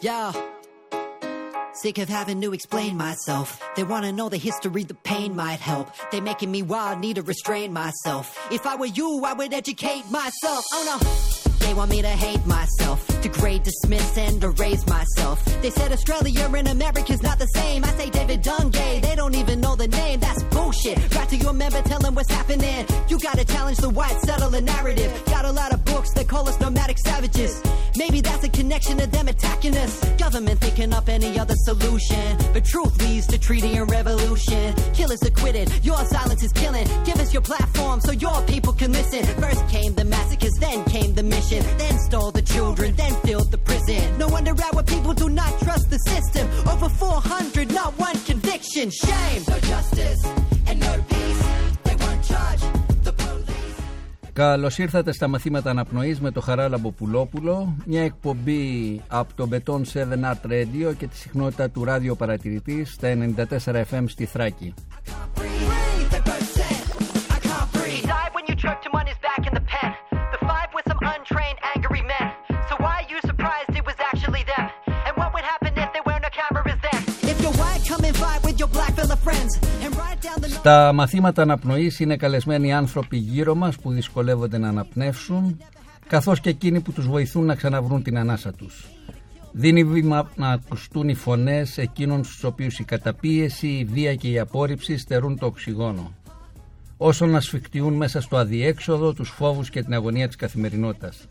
Yeah. Sick of having to explain myself. They wanna know the history, the pain might help. They making me wild, need to restrain myself. If I were you, I would educate myself. Oh no. They want me to hate myself, degrade, dismiss, and erase myself. They said Australia and America's not the same. I say David Dungay, they don't even know the name. That's bullshit. Right to your member, tell them what's happening. You gotta challenge the white settler narrative. Got a lot of books that call us nomadic savages. Maybe that's a connection to them attacking us. Government thinking up any other solution. But truth leads to treaty and revolution. Killers acquitted, your silence is killing. Give us your platform so your people can listen. First came the massacres, then came the mission. Then stole the children, then filled the prison. No wonder our people do not trust the system. Over 400, not one conviction. Shame. No justice and no peace. They won't charge the police. Καλώς ήρθατε στα μαθήματα αναπνοής με το Χαράλαμπο Πουλόπουλο, μια εκπομπή από το Beton 7 Art Radio και τη συχνότητα του ράδιο παρατηρητή στα 94 FM στη Θράκη. Στα μαθήματα αναπνοής είναι καλεσμένοι άνθρωποι γύρω μας που δυσκολεύονται να αναπνεύσουν, καθώς και εκείνοι που τους βοηθούν να ξαναβρούν την ανάσα τους. Δίνει βήμα να ακουστούν οι φωνές εκείνων στους οποίους η καταπίεση, η βία και η απόρριψη στερούν το οξυγόνο. Όσο να σφιχτιούν μέσα στο αδιέξοδο τους φόβους και την αγωνία της καθημερινότητας.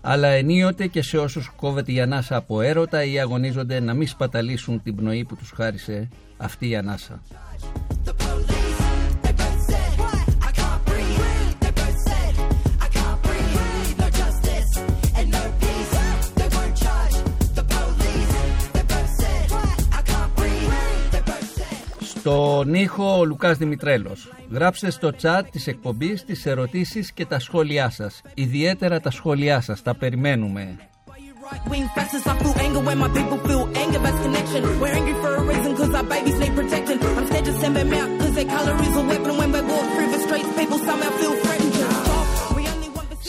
Αλλά ενίοτε και σε όσους κόβεται η ανάσα από έρωτα ή αγωνίζονται να μην σπαταλήσουν την πνοή που τους χάρισε αυτή η ανάσα. Στον Νίχο Λουκάς Δημητρέλος. Γράψτε στο chat της εκπομπής τις ερωτήσεις και τα σχόλιά σας. Ιδιαίτερα τα σχόλιά σας, τα περιμένουμε.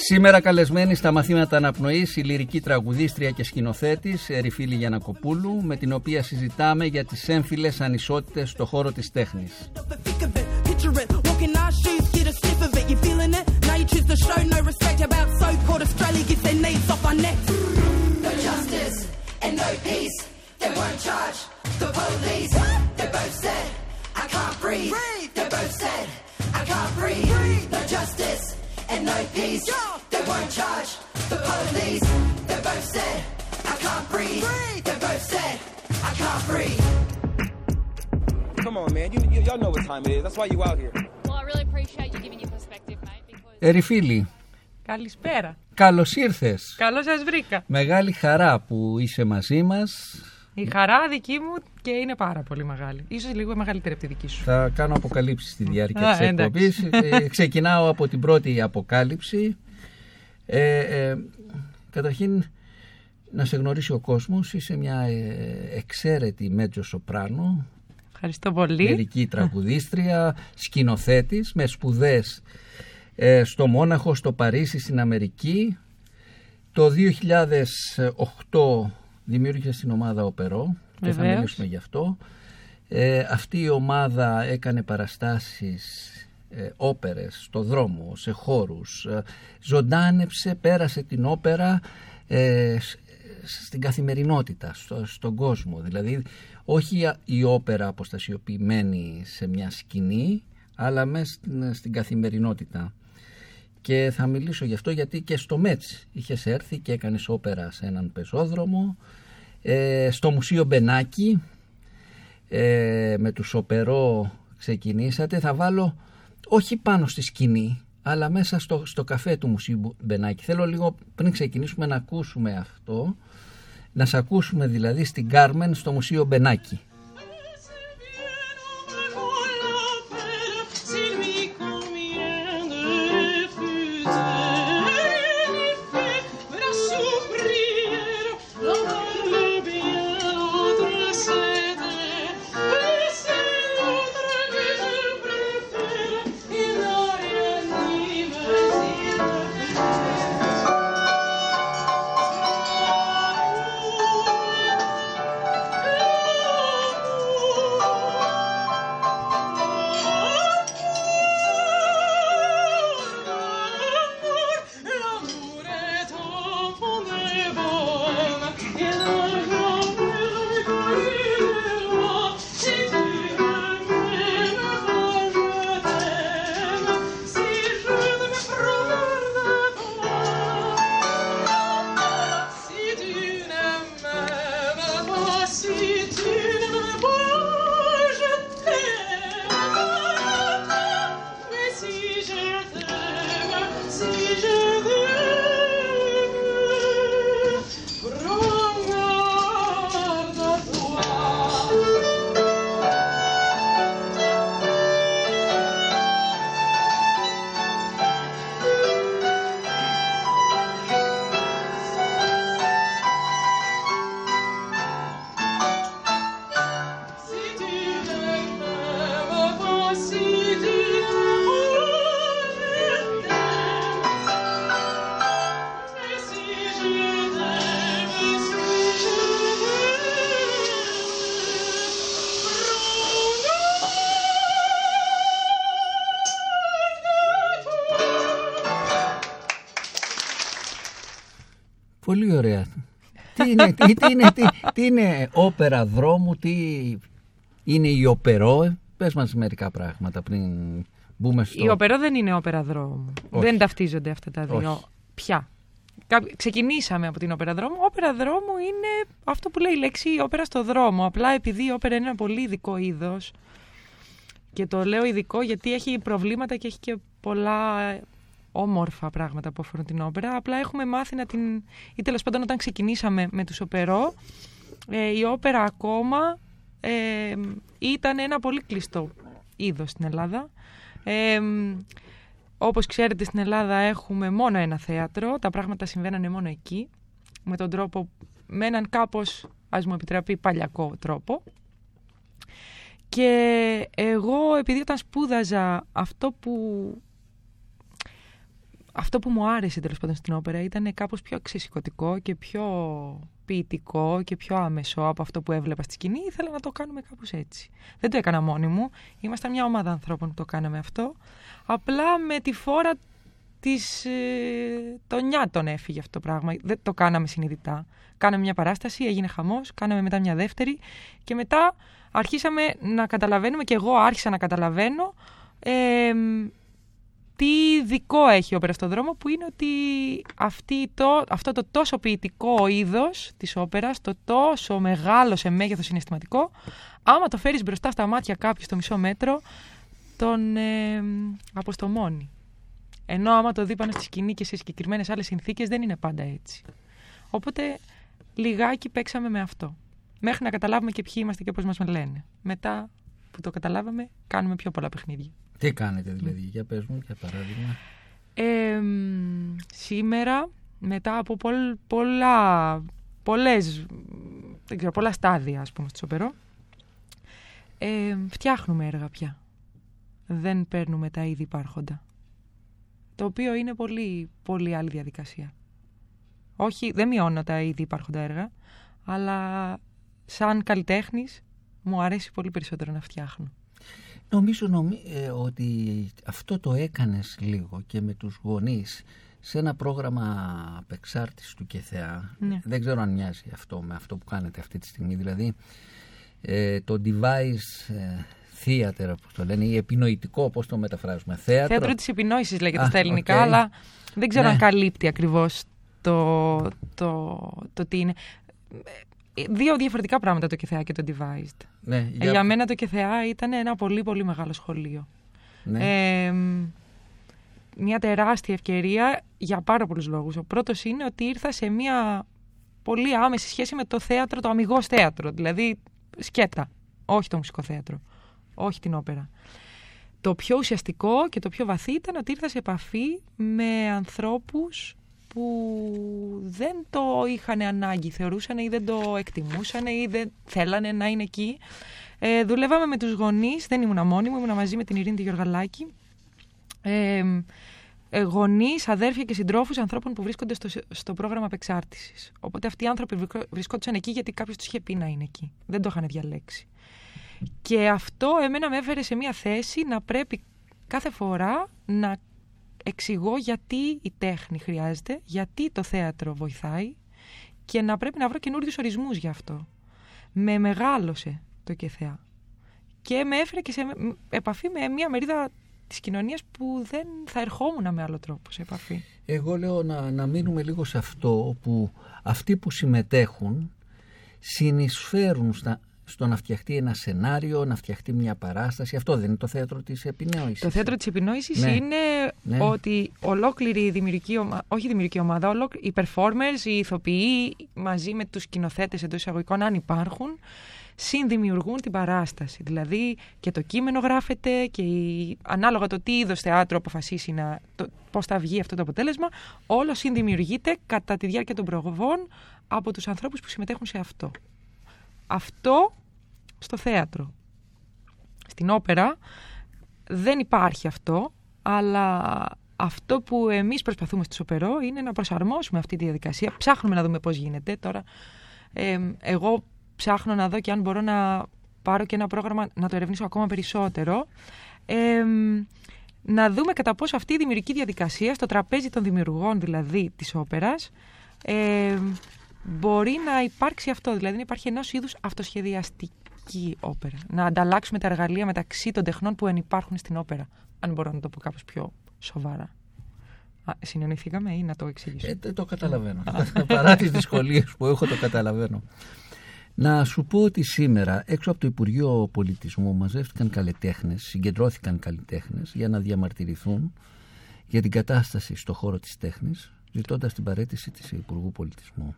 Σήμερα καλεσμένη στα μαθήματα αναπνοής η λυρική τραγουδίστρια και σκηνοθέτης Ερυφίλη Γιανακοπούλου, με την οποία συζητάμε για τις έμφυλες ανισότητες στο χώρο της τέχνης and no peace. They won't charge the police. They both said, I can't breathe. They both said, I can't breathe. Come on, man. You, you, y'all know what time it is. That's why you out here. Well, I really appreciate you giving your perspective, mate, because Ερυφίλη, Καλησπέρα. καλώς ήρθες. Καλώς σας βρήκα. Μεγάλη χαρά που είσαι μαζί μας. Η χαρά δική μου και είναι πάρα πολύ μεγάλη. Ίσως λίγο μεγαλύτερη από τη δική σου. Θα κάνω αποκαλύψεις στη διάρκεια Α, της εντάξει. εκπομπής. Ε, ξεκινάω από την πρώτη αποκάλυψη. Ε, ε, καταρχήν, να σε γνωρίσει ο κόσμος. Είσαι μια ε, εξαίρετη μέτζο σοπράνο, Ευχαριστώ πολύ. λυρική τραγουδίστρια, σκηνοθέτης με σπουδές ε, στο Μόναχο, στο Παρίσι, στην Αμερική. Το 2008 δημιούργησε την ομάδα Οπερό και θα Βεβαίως. μιλήσουμε γι' αυτό. Ε, αυτή η ομάδα έκανε παραστάσεις ε, όπερες στο δρόμο, σε χώρους. Ε, ζωντάνεψε, πέρασε την όπερα ε, σ- στην καθημερινότητα, στο, στον κόσμο. Δηλαδή όχι α- η όπερα αποστασιοποιημένη σε μια σκηνή, αλλά μέσα στην, στην καθημερινότητα. Και θα μιλήσω γι' αυτό γιατί και στο Μέτς είχες έρθει και έκανες όπερα σε έναν πεζόδρομο. Ε, στο Μουσείο Μπενάκη ε, με τους οπερό ξεκινήσατε. Θα βάλω όχι πάνω στη σκηνή αλλά μέσα στο, στο καφέ του Μουσείου Μπενάκη. Θέλω λίγο πριν ξεκινήσουμε να ακούσουμε αυτό. Να σε ακούσουμε δηλαδή στην Κάρμεν στο Μουσείο Μπενάκη. Πολύ ωραία. τι, είναι, τι, τι είναι, τι, τι είναι όπερα δρόμου, τι είναι η οπερό. Ε, Πες μας μερικά πράγματα πριν μπούμε στο... Η όπερα δεν είναι όπερα δρόμου. Όχι. Δεν ταυτίζονται αυτά τα δύο. Όχι. Πια. Κα- Ξεκινήσαμε από την όπερα δρόμου. Όπερα δρόμου είναι αυτό που λέει η λέξη όπερα στο δρόμο. Απλά επειδή η όπερα είναι ένα πολύ ειδικό είδος. Και το λέω ειδικό γιατί έχει προβλήματα και έχει και πολλά όμορφα πράγματα που αφορούν την όπερα. Απλά έχουμε μάθει να την. ή τέλος πάντων όταν ξεκινήσαμε με τους οπερό, ε, η όπερα ακόμα ε, ήταν ένα πολύ κλειστό είδος στην Ελλάδα. Ε, όπως ξέρετε στην Ελλάδα έχουμε μόνο ένα θέατρο, τα πράγματα συμβαίνανε μόνο εκεί, με τον τρόπο, με έναν κάπως, ας μου επιτραπεί, παλιακό τρόπο. Και εγώ, επειδή όταν σπούδαζα αυτό που αυτό που μου άρεσε τέλος πάντων στην όπερα ήταν κάπως πιο ξεσηκωτικό και πιο ποιητικό και πιο άμεσο από αυτό που έβλεπα στη σκηνή. Ήθελα να το κάνουμε κάπως έτσι. Δεν το έκανα μόνη μου. Ήμασταν μια ομάδα ανθρώπων που το κάναμε αυτό. Απλά με τη φόρα της, ε, των νιάτων έφυγε αυτό το πράγμα. Δεν το κάναμε συνειδητά. Κάναμε μια παράσταση, έγινε χαμός, κάναμε μετά μια δεύτερη και μετά αρχίσαμε να καταλαβαίνουμε και εγώ άρχισα να καταλαβαίνω ε, τι δικό έχει ο όπερα στον δρόμο που είναι ότι αυτή το, αυτό το τόσο ποιητικό είδος της όπερας, το τόσο μεγάλο σε μέγεθος συναισθηματικό, άμα το φέρεις μπροστά στα μάτια κάποιου στο μισό μέτρο, τον ε, αποστομώνει. Ενώ άμα το δει πάνω στη σκηνή και σε συγκεκριμένες άλλες συνθήκες δεν είναι πάντα έτσι. Οπότε λιγάκι παίξαμε με αυτό. Μέχρι να καταλάβουμε και ποιοι είμαστε και πώς μας λένε. Μετά που το καταλάβαμε, κάνουμε πιο πολλά παιχνίδια. Τι κάνετε δηλαδή, για πες μου, για παράδειγμα. Ε, μ, σήμερα, μετά από πολλ, πολλά, πολλές, δεν ξέρω, πολλά στάδια, ας πούμε, στο σοπερό, ε, φτιάχνουμε έργα πια. Δεν παίρνουμε τα ήδη υπάρχοντα. Το οποίο είναι πολύ, πολύ άλλη διαδικασία. Όχι, δεν μειώνω τα ήδη υπάρχοντα έργα, αλλά σαν καλλιτέχνης μου αρέσει πολύ περισσότερο να φτιάχνω. Νομίζω νομί- ε, ότι αυτό το έκανες λίγο και με τους γονείς σε ένα πρόγραμμα απεξάρτησης του ΚΕΘΕΑ. Ναι. Δεν ξέρω αν μοιάζει αυτό με αυτό που κάνετε αυτή τη στιγμή. Δηλαδή ε, το devised ε, theater, όπως το λένε, ή επινοητικό, πώς το μεταφράζουμε. Θέατρο. Θέατρο της επινόησης λέγεται Α, στα ελληνικά, οκ. αλλά δεν ξέρω Ναι. αν καλύπτει ακριβώς το, το, το τι είναι. Ε, Δύο διαφορετικά πράγματα το ΚΕΘΕΑ και το Devised. Ναι, Για... για μένα το ΚΕΘΕΑ ήταν ένα πολύ πολύ μεγάλο σχολείο. ναι. Ε, μ, μια τεράστια ευκαιρία για πάρα πολλούς λόγους. Ο πρώτος είναι ότι ήρθα σε μια πολύ άμεση σχέση με το θέατρο, το αμυγός θέατρο, δηλαδή σκέτα, όχι το μουσικό θέατρο, όχι την όπερα. Το πιο ουσιαστικό και το πιο βαθύ ήταν ότι ήρθα σε επαφή με ανθρώπους που δεν το είχαν ανάγκη, θεωρούσαν ή δεν το εκτιμούσαν ή δεν θέλανε να είναι εκεί. Ε, δουλεύαμε με τους γονείς, δεν ήμουν μόνη μου, ήμουν μαζί με την Ειρήνη τη Γεωργαλάκη. Ε, ε, γονείς, αδέρφια και συντρόφους ανθρώπων που βρίσκονται στο, στο πρόγραμμα απεξάρτησης. Οπότε αυτοί οι άνθρωποι βρικο- βρισκόντουσαν εκεί γιατί κάποιος τους είχε πει να είναι εκεί. Δεν το είχαν διαλέξει. Και αυτό εμένα με έφερε σε μια θέση να πρέπει κάθε φορά να εξηγώ γιατί η τέχνη χρειάζεται, γιατί το θέατρο βοηθάει και να πρέπει να βρω καινούριους ορισμούς γι' αυτό. Με μεγάλωσε το ΚΕΘΕΑ και με έφερε και σε μ- επαφή με μια μερίδα της κοινωνίας που δεν θα ερχόμουν με άλλο τρόπο σε επαφή. Εγώ λέω να, να μείνουμε λίγο σε αυτό που αυτοί που συμμετέχουν συνεισφέρουν στα, στο να φτιαχτεί ένα σενάριο, να φτιαχτεί μια παράσταση. Αυτό δεν είναι το θέατρο της επινόησης. Το θέατρο της επινόησης Ναι. είναι Ναι. ότι ολόκληρη η δημιουργική ομάδα, όχι η δημιουργική ομάδα, ολόκλη- οι performers, οι ηθοποιοί μαζί με τους σκηνοθέτες εντός εισαγωγικών αν υπάρχουν, συνδημιουργούν την παράσταση. Δηλαδή και το κείμενο γράφεται και η, ανάλογα το τι είδος θεάτρου αποφασίσει να, το, πώς θα βγει αυτό το αποτέλεσμα, όλο συνδημιουργείται κατά τη διάρκεια των προβών από τους ανθρώπους που συμμετέχουν σε αυτό. Αυτό στο θέατρο. Στην όπερα δεν υπάρχει αυτό, αλλά αυτό που εμείς προσπαθούμε στο Σοπερό είναι να προσαρμόσουμε αυτή τη διαδικασία. Ψάχνουμε να δούμε πώς γίνεται. Τώρα, ε, εγώ ψάχνω να δω και αν μπορώ να πάρω και ένα πρόγραμμα να το ερευνήσω ακόμα περισσότερο. Ε, να δούμε κατά πόσο αυτή η δημιουργική διαδικασία, στο τραπέζι των δημιουργών δηλαδή της όπερας, Ε, μπορεί να υπάρξει αυτό, δηλαδή να υπάρχει ενός είδους αυτοσχεδιαστική όπερα. Να ανταλλάξουμε τα εργαλεία μεταξύ των τεχνών που ενυπάρχουν στην όπερα. Αν μπορώ να το πω κάπως πιο σοβαρά. Α, συνεννοηθήκαμε ή να το εξηγήσω; Ε, τε- το καταλαβαίνω. Παρά τις δυσκολίες που έχω, το καταλαβαίνω. Να σου πω ότι σήμερα έξω από το Υπουργείο Πολιτισμού μαζεύτηκαν καλλιτέχνες, συγκεντρώθηκαν καλλιτέχνες για να διαμαρτυρηθούν για την κατάσταση στο χώρο της τέχνης, ζητώντας την παρέτηση της Υπουργού Πολιτισμού.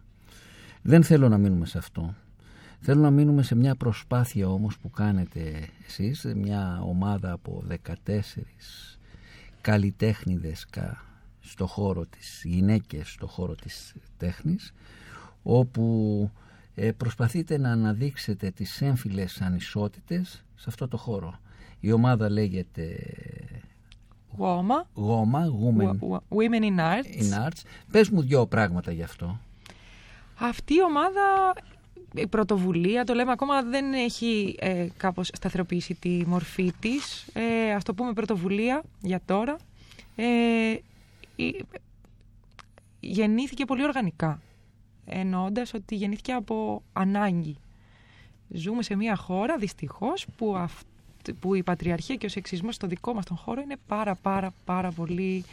Δεν θέλω να μείνουμε σε αυτό. Θέλω να μείνουμε σε μια προσπάθεια όμως που κάνετε εσείς, μια ομάδα από 14 καλλιτέχνηδες κα- στο χώρο της γυναίκες στο χώρο της τέχνης όπου ε, προσπαθείτε να αναδείξετε τις έμφυλες ανισότητες σε αυτό το χώρο. Η ομάδα λέγεται Γόμα, Γόμα, Women Wo- Wo- Women in Arts. in Arts. Πες μου δυο πράγματα γι' αυτό. Αυτή η ομάδα, η πρωτοβουλία, το λέμε ακόμα, δεν έχει ε, κάπως σταθεροποιήσει τη μορφή της. Ε, ας το πούμε πρωτοβουλία για τώρα. Ε, η- γεννήθηκε πολύ οργανικά, εννοώντας ότι γεννήθηκε από ανάγκη. Ζούμε σε μια χώρα, δυστυχώς, που, αυ- που η πατριαρχία και ο σεξισμός στο δικό μας τον χώρο είναι πάρα πάρα πάρα πολύ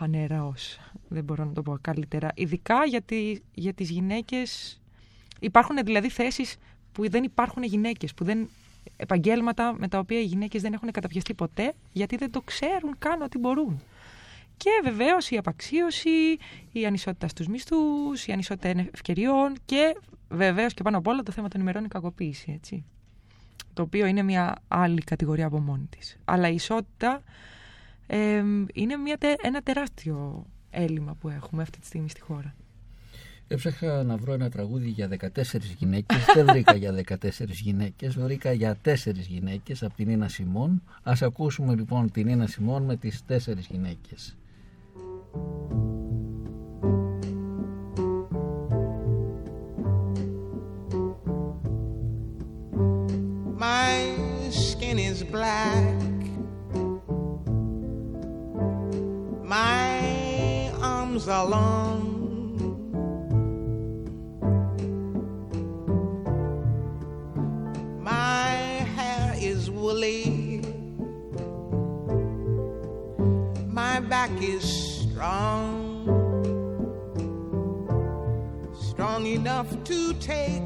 φανερός. Δεν μπορώ να το πω καλύτερα. Ειδικά γιατί για τις γυναίκες υπάρχουν δηλαδή θέσεις που δεν υπάρχουν γυναίκες, που δεν επαγγέλματα με τα οποία οι γυναίκες δεν έχουν καταπιαστεί ποτέ γιατί δεν το ξέρουν καν ότι μπορούν. Και βεβαίως η απαξίωση, η ανισότητα στους μισθούς, η ανισότητα ευκαιριών και βεβαίως και πάνω απ' όλα το θέμα των ημερών η κακοποίηση, έτσι. Το οποίο είναι μια άλλη κατηγορία από μόνη της. Αλλά η ισότητα ε, είναι μια, τε- ένα τεράστιο έλλειμμα που έχουμε αυτή τη στιγμή στη χώρα. Έψαχα να βρω ένα τραγούδι για 14 γυναίκες. Δεν βρήκα για 14 γυναίκες, βρήκα για 4 γυναίκες από την Ίνα Σιμών. Ας ακούσουμε λοιπόν την Ίνα Σιμών με τις 4 γυναίκες. My skin is black. Long. My hair is woolly. My back is strong. Strong enough to take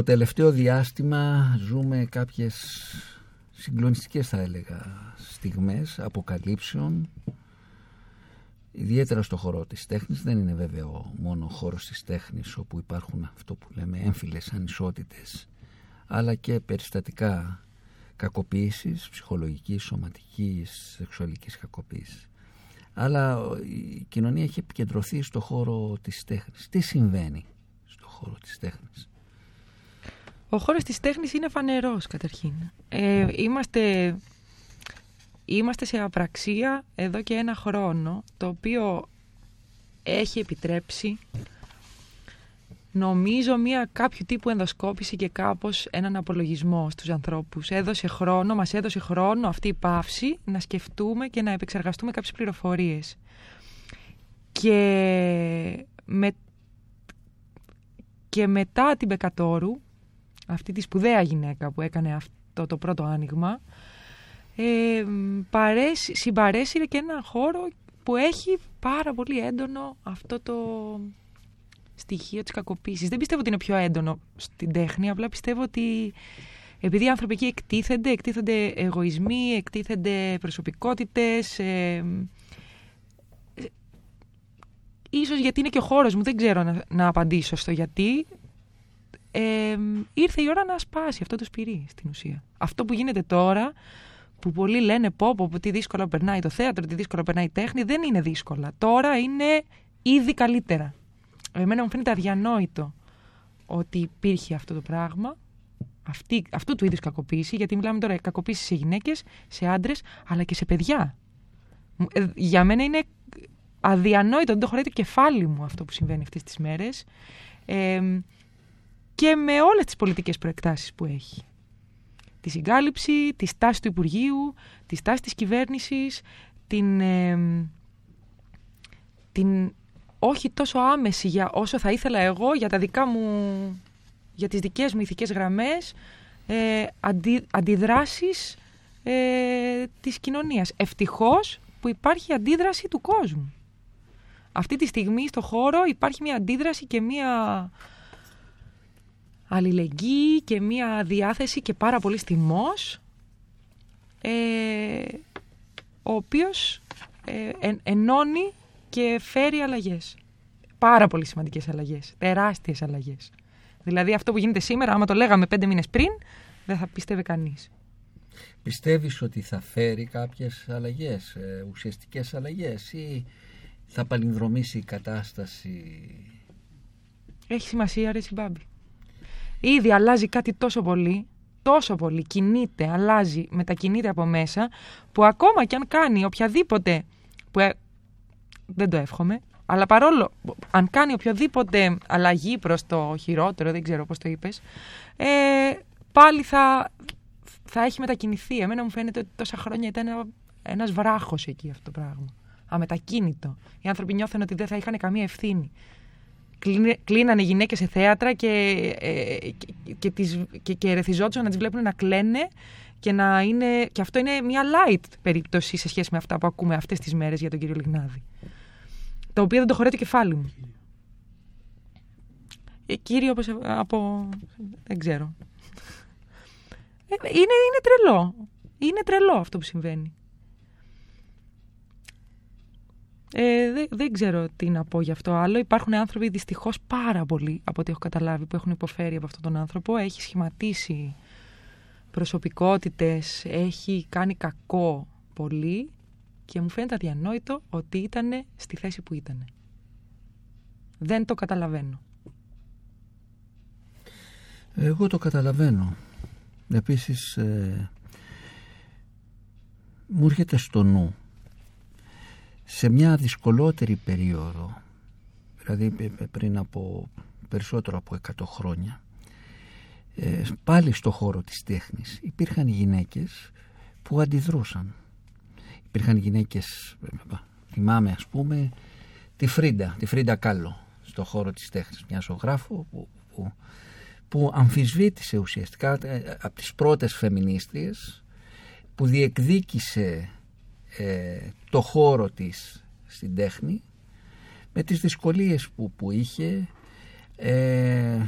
Το τελευταίο διάστημα ζούμε κάποιες συγκλονιστικές θα έλεγα στιγμές αποκαλύψεων ιδιαίτερα στο χώρο της τέχνης. Δεν είναι βέβαιο μόνο ο χώρος της τέχνης όπου υπάρχουν αυτό που λέμε έμφυλες ανισότητες αλλά και περιστατικά κακοποίησης ψυχολογικής, σωματικής, σεξουαλικής κακοποίησης. Αλλά η κοινωνία έχει επικεντρωθεί στο χώρο της τέχνης. Τι συμβαίνει στο χώρο της τέχνης; Ο χώρος της τέχνης είναι φανερός καταρχήν. Ε, είμαστε, είμαστε σε απραξία εδώ και ένα χρόνο, το οποίο έχει επιτρέψει νομίζω μια κάποιο τύπου ενδοσκόπηση και κάπως έναν απολογισμό στους ανθρώπους. Έδωσε χρόνο, μας έδωσε χρόνο αυτή η παύση να σκεφτούμε και να επεξεργαστούμε κάποιες πληροφορίες. Και, με, και μετά την Πεκατόρου, αυτή τη σπουδαία γυναίκα που έκανε αυτό το πρώτο άνοιγμα, ε, παρέσυ, συμπαρέσυρε και ένα χώρο που έχει πάρα πολύ έντονο αυτό το στοιχείο της κακοποίησης. Δεν πιστεύω ότι είναι πιο έντονο στην τέχνη, απλά πιστεύω ότι επειδή οι άνθρωποι εκεί εκτίθενται, εκτίθενται εγωισμοί, εκτίθενται προσωπικότητες, ε, ε, ίσως γιατί είναι και ο χώρος μου, δεν ξέρω να, να απαντήσω στο γιατί, ε, ήρθε η ώρα να σπάσει αυτό το σπυρί στην ουσία. Αυτό που γίνεται τώρα, που πολλοί λένε πω, πω, πω τι δύσκολα περνάει το θέατρο, τι δύσκολα περνάει η τέχνη, δεν είναι δύσκολα. Τώρα είναι ήδη καλύτερα. Εμένα μου φαίνεται αδιανόητο ότι υπήρχε αυτό το πράγμα, αυτή, αυτού του είδους κακοποίηση, γιατί μιλάμε τώρα για κακοποίηση σε γυναίκες, σε άντρες, αλλά και σε παιδιά. Ε, Για μένα είναι αδιανόητο, δεν το χωράει το κεφάλι μου αυτό που συμβαίνει αυτές τις μέρες. Ε, και με όλες τις πολιτικές προεκτάσεις που έχει. Τη συγκάλυψη, τη στάση του Υπουργείου, τη στάση της κυβέρνησης, την, ε, την όχι τόσο άμεση για όσο θα ήθελα εγώ για τα δικά μου, για τις δικές μου ηθικές γραμμές, ε, αντι, αντιδράσεις ε, της κοινωνίας. Ευτυχώς που υπάρχει αντίδραση του κόσμου. Αυτή τη στιγμή στο χώρο υπάρχει μια αντίδραση και μια αλληλεγγύη και μία διάθεση και πάρα πολύ θυμός ε, ο οποίος ε, εν- ενώνει και φέρει αλλαγές. Πάρα πολύ σημαντικές αλλαγές. Τεράστιες αλλαγές. Δηλαδή αυτό που γίνεται σήμερα, άμα το λέγαμε πέντε μήνες πριν, δεν θα πίστευε κανείς. Πιστεύεις ότι θα φέρει κάποιες αλλαγές, ε, ουσιαστικές αλλαγές ή θα παλινδρομήσει η κατάσταση; Έχει σημασία ρε Συμπάμπη. Ήδη αλλάζει κάτι τόσο πολύ, τόσο πολύ, κινείται, αλλάζει, μετακινείται από μέσα, που ακόμα κι αν κάνει οποιαδήποτε, που ε, δεν το εύχομαι, αλλά παρόλο, αν κάνει οποιοδήποτε αλλαγή προς το χειρότερο, δεν ξέρω πώς το είπες, ε, πάλι θα, θα έχει μετακινηθεί. Εμένα μου φαίνεται ότι τόσα χρόνια ήταν ένα, ένας βράχος εκεί αυτό το πράγμα. Αμετακίνητο. Οι άνθρωποι νιώθουν ότι δεν θα είχαν καμία ευθύνη. Κλείνε- κλείνανε γυναίκες σε θέατρα και, ε, και, και, τις, και, και ερεθιζόντουσαν να τις βλέπουν να κλαίνε και, να είναι, και αυτό είναι μια light περίπτωση σε σχέση με αυτά που ακούμε αυτές τις μέρες για τον κύριο Λιγνάδη. Το οποίο δεν το χωράει το κεφάλι μου. Ε, κύριο όπως, από... δεν ξέρω. Ε, είναι, είναι τρελό. Είναι τρελό αυτό που συμβαίνει. Ε, δεν, δεν ξέρω τι να πω γι' αυτό άλλο. Υπάρχουν άνθρωποι δυστυχώς πάρα πολλοί από ό,τι έχω καταλάβει που έχουν υποφέρει από αυτόν τον άνθρωπο. Έχει σχηματίσει προσωπικότητες, έχει κάνει κακό πολύ και μου φαίνεται αδιανόητο ότι ήταν στη θέση που ήταν. Δεν το καταλαβαίνω. Εγώ το καταλαβαίνω. Επίσης, ε, μου έρχεται στο νου σε μια δυσκολότερη περίοδο, δηλαδή π- π- πριν από περισσότερο από 100 χρόνια, ε, πάλι στο χώρο της τέχνης υπήρχαν γυναίκες που αντιδρούσαν. Υπήρχαν γυναίκες, ε, θυμάμαι ας πούμε, τη Φρίντα, τη Φρίντα Κάλο στο χώρο της τέχνης, μια ζωγράφο που, που, που αμφισβήτησε ουσιαστικά ε, από τις πρώτες φεμινίστριες που διεκδίκησε ε, το χώρο της στην τέχνη με τις δυσκολίες που, που είχε. Ε,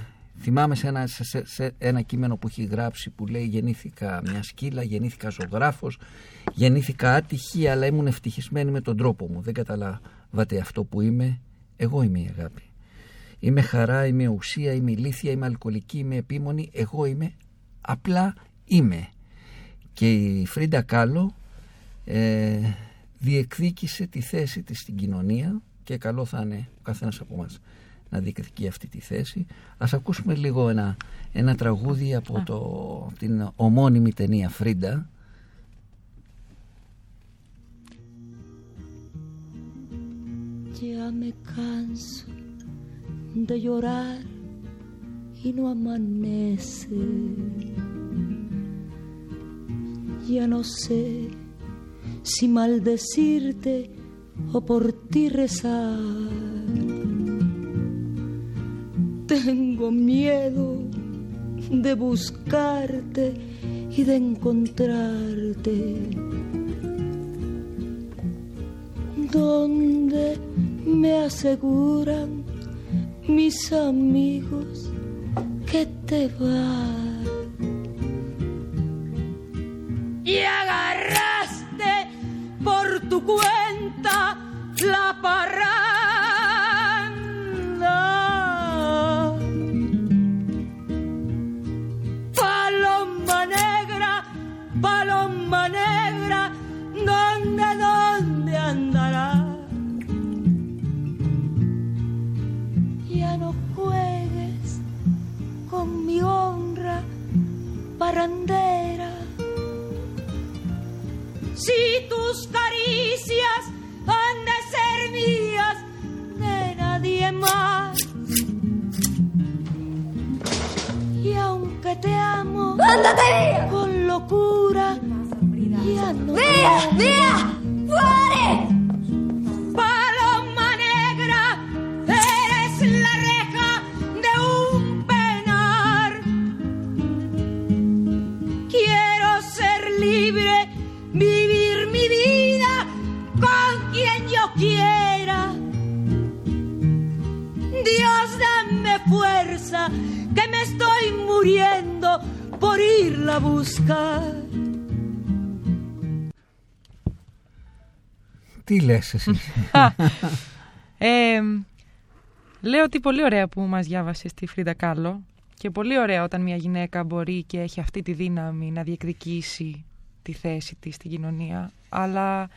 θυμάμαι σε ένα, σε, σε- σε ένα κείμενο που έχει γράψει που λέει γεννήθηκα μια σκύλα, γεννήθηκα ζωγράφος γεννήθηκα άτυχη αλλά ήμουν ευτυχισμένη με τον τρόπο μου δεν καταλάβατε αυτό που είμαι. Εγώ είμαι η αγάπη. Είμαι χαρά, είμαι ουσία, είμαι ηλίθια, είμαι αλκοολική, είμαι επίμονη. Εγώ είμαι, απλά είμαι. Και η Φρίντα Κάλο ε, διεκδίκησε τη θέση της στην κοινωνία και καλό θα είναι ο καθένας από μας να διεκδικεί αυτή τη θέση. Ας ακούσουμε λίγο ένα, ένα τραγούδι από, το, από την ομώνυμη ταινία Φρίντα. Ya me canso de llorar y no amanece. Ya no sé si maldecirte o por ti rezar. Tengo miedo de buscarte y de encontrarte. Donde me aseguran mis amigos que te vas. Y cuenta la parranda. Yeah. Τι λες εσύ; Ε, λέω ότι πολύ ωραία που μας διάβασες τη Φρίντα Κάλλο και πολύ ωραία όταν μια γυναίκα μπορεί και έχει αυτή τη δύναμη να διεκδικήσει τη θέση της στην κοινωνία. Αλλά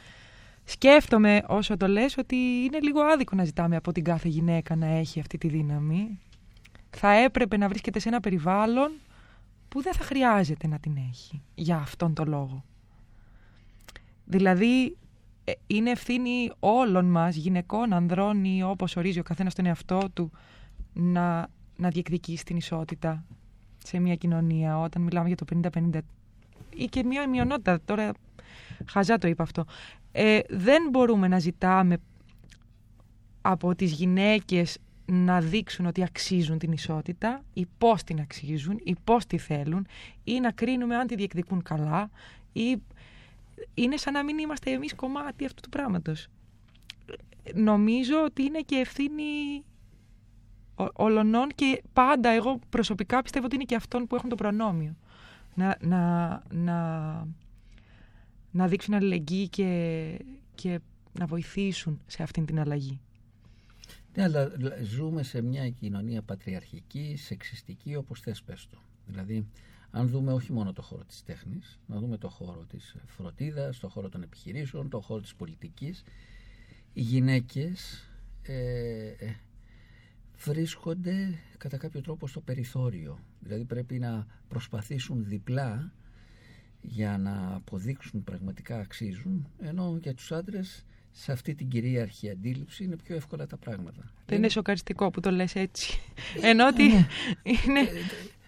σκέφτομαι όσο το λες ότι είναι λίγο άδικο να ζητάμε από την κάθε γυναίκα να έχει αυτή τη δύναμη. Θα έπρεπε να βρίσκεται σε ένα περιβάλλον που δεν θα χρειάζεται να την έχει για αυτόν τον λόγο. Δηλαδή, ε, είναι ευθύνη όλων μας, γυναικών, ανδρών ή όπως ορίζει ο καθένας τον εαυτό του, να, να διεκδικήσει την ισότητα σε μια κοινωνία όταν μιλάμε για το 50-50 ή και μια μειονότητα, τώρα χαζά το είπα αυτό. Ε, δεν μπορούμε να ζητάμε από τις γυναίκες να δείξουν ότι αξίζουν την ισότητα ή πώς την αξίζουν ή πώς τη θέλουν ή να κρίνουμε αν τη διεκδικούν καλά ή είναι σαν να μην είμαστε εμείς κομμάτι αυτού του πράγματος. Νομίζω ότι είναι και ευθύνη ο- ολονών και πάντα εγώ προσωπικά πιστεύω ότι είναι και αυτών που έχουν το προνόμιο. Να, να, να, να δείξουν αλληλεγγύη και, και να βοηθήσουν σε αυτήν την αλλαγή. Ναι, αλλά λα- ζούμε σε μια κοινωνία πατριαρχική, σεξιστική, όπως θες πες το. Δηλαδή, αν δούμε όχι μόνο το χώρο της τέχνης, να δούμε το χώρο της φροντίδας, το χώρο των επιχειρήσεων, το χώρο της πολιτικής, οι γυναίκες ε, ε, βρίσκονται κατά κάποιο τρόπο στο περιθώριο. Δηλαδή πρέπει να προσπαθήσουν διπλά για να αποδείξουν πραγματικά αξίζουν, ενώ για τους άντρες σε αυτή την κυρίαρχη αντίληψη είναι πιο εύκολα τα πράγματα. Δεν είναι σοκαριστικό που το λες έτσι. Ενώ ότι είναι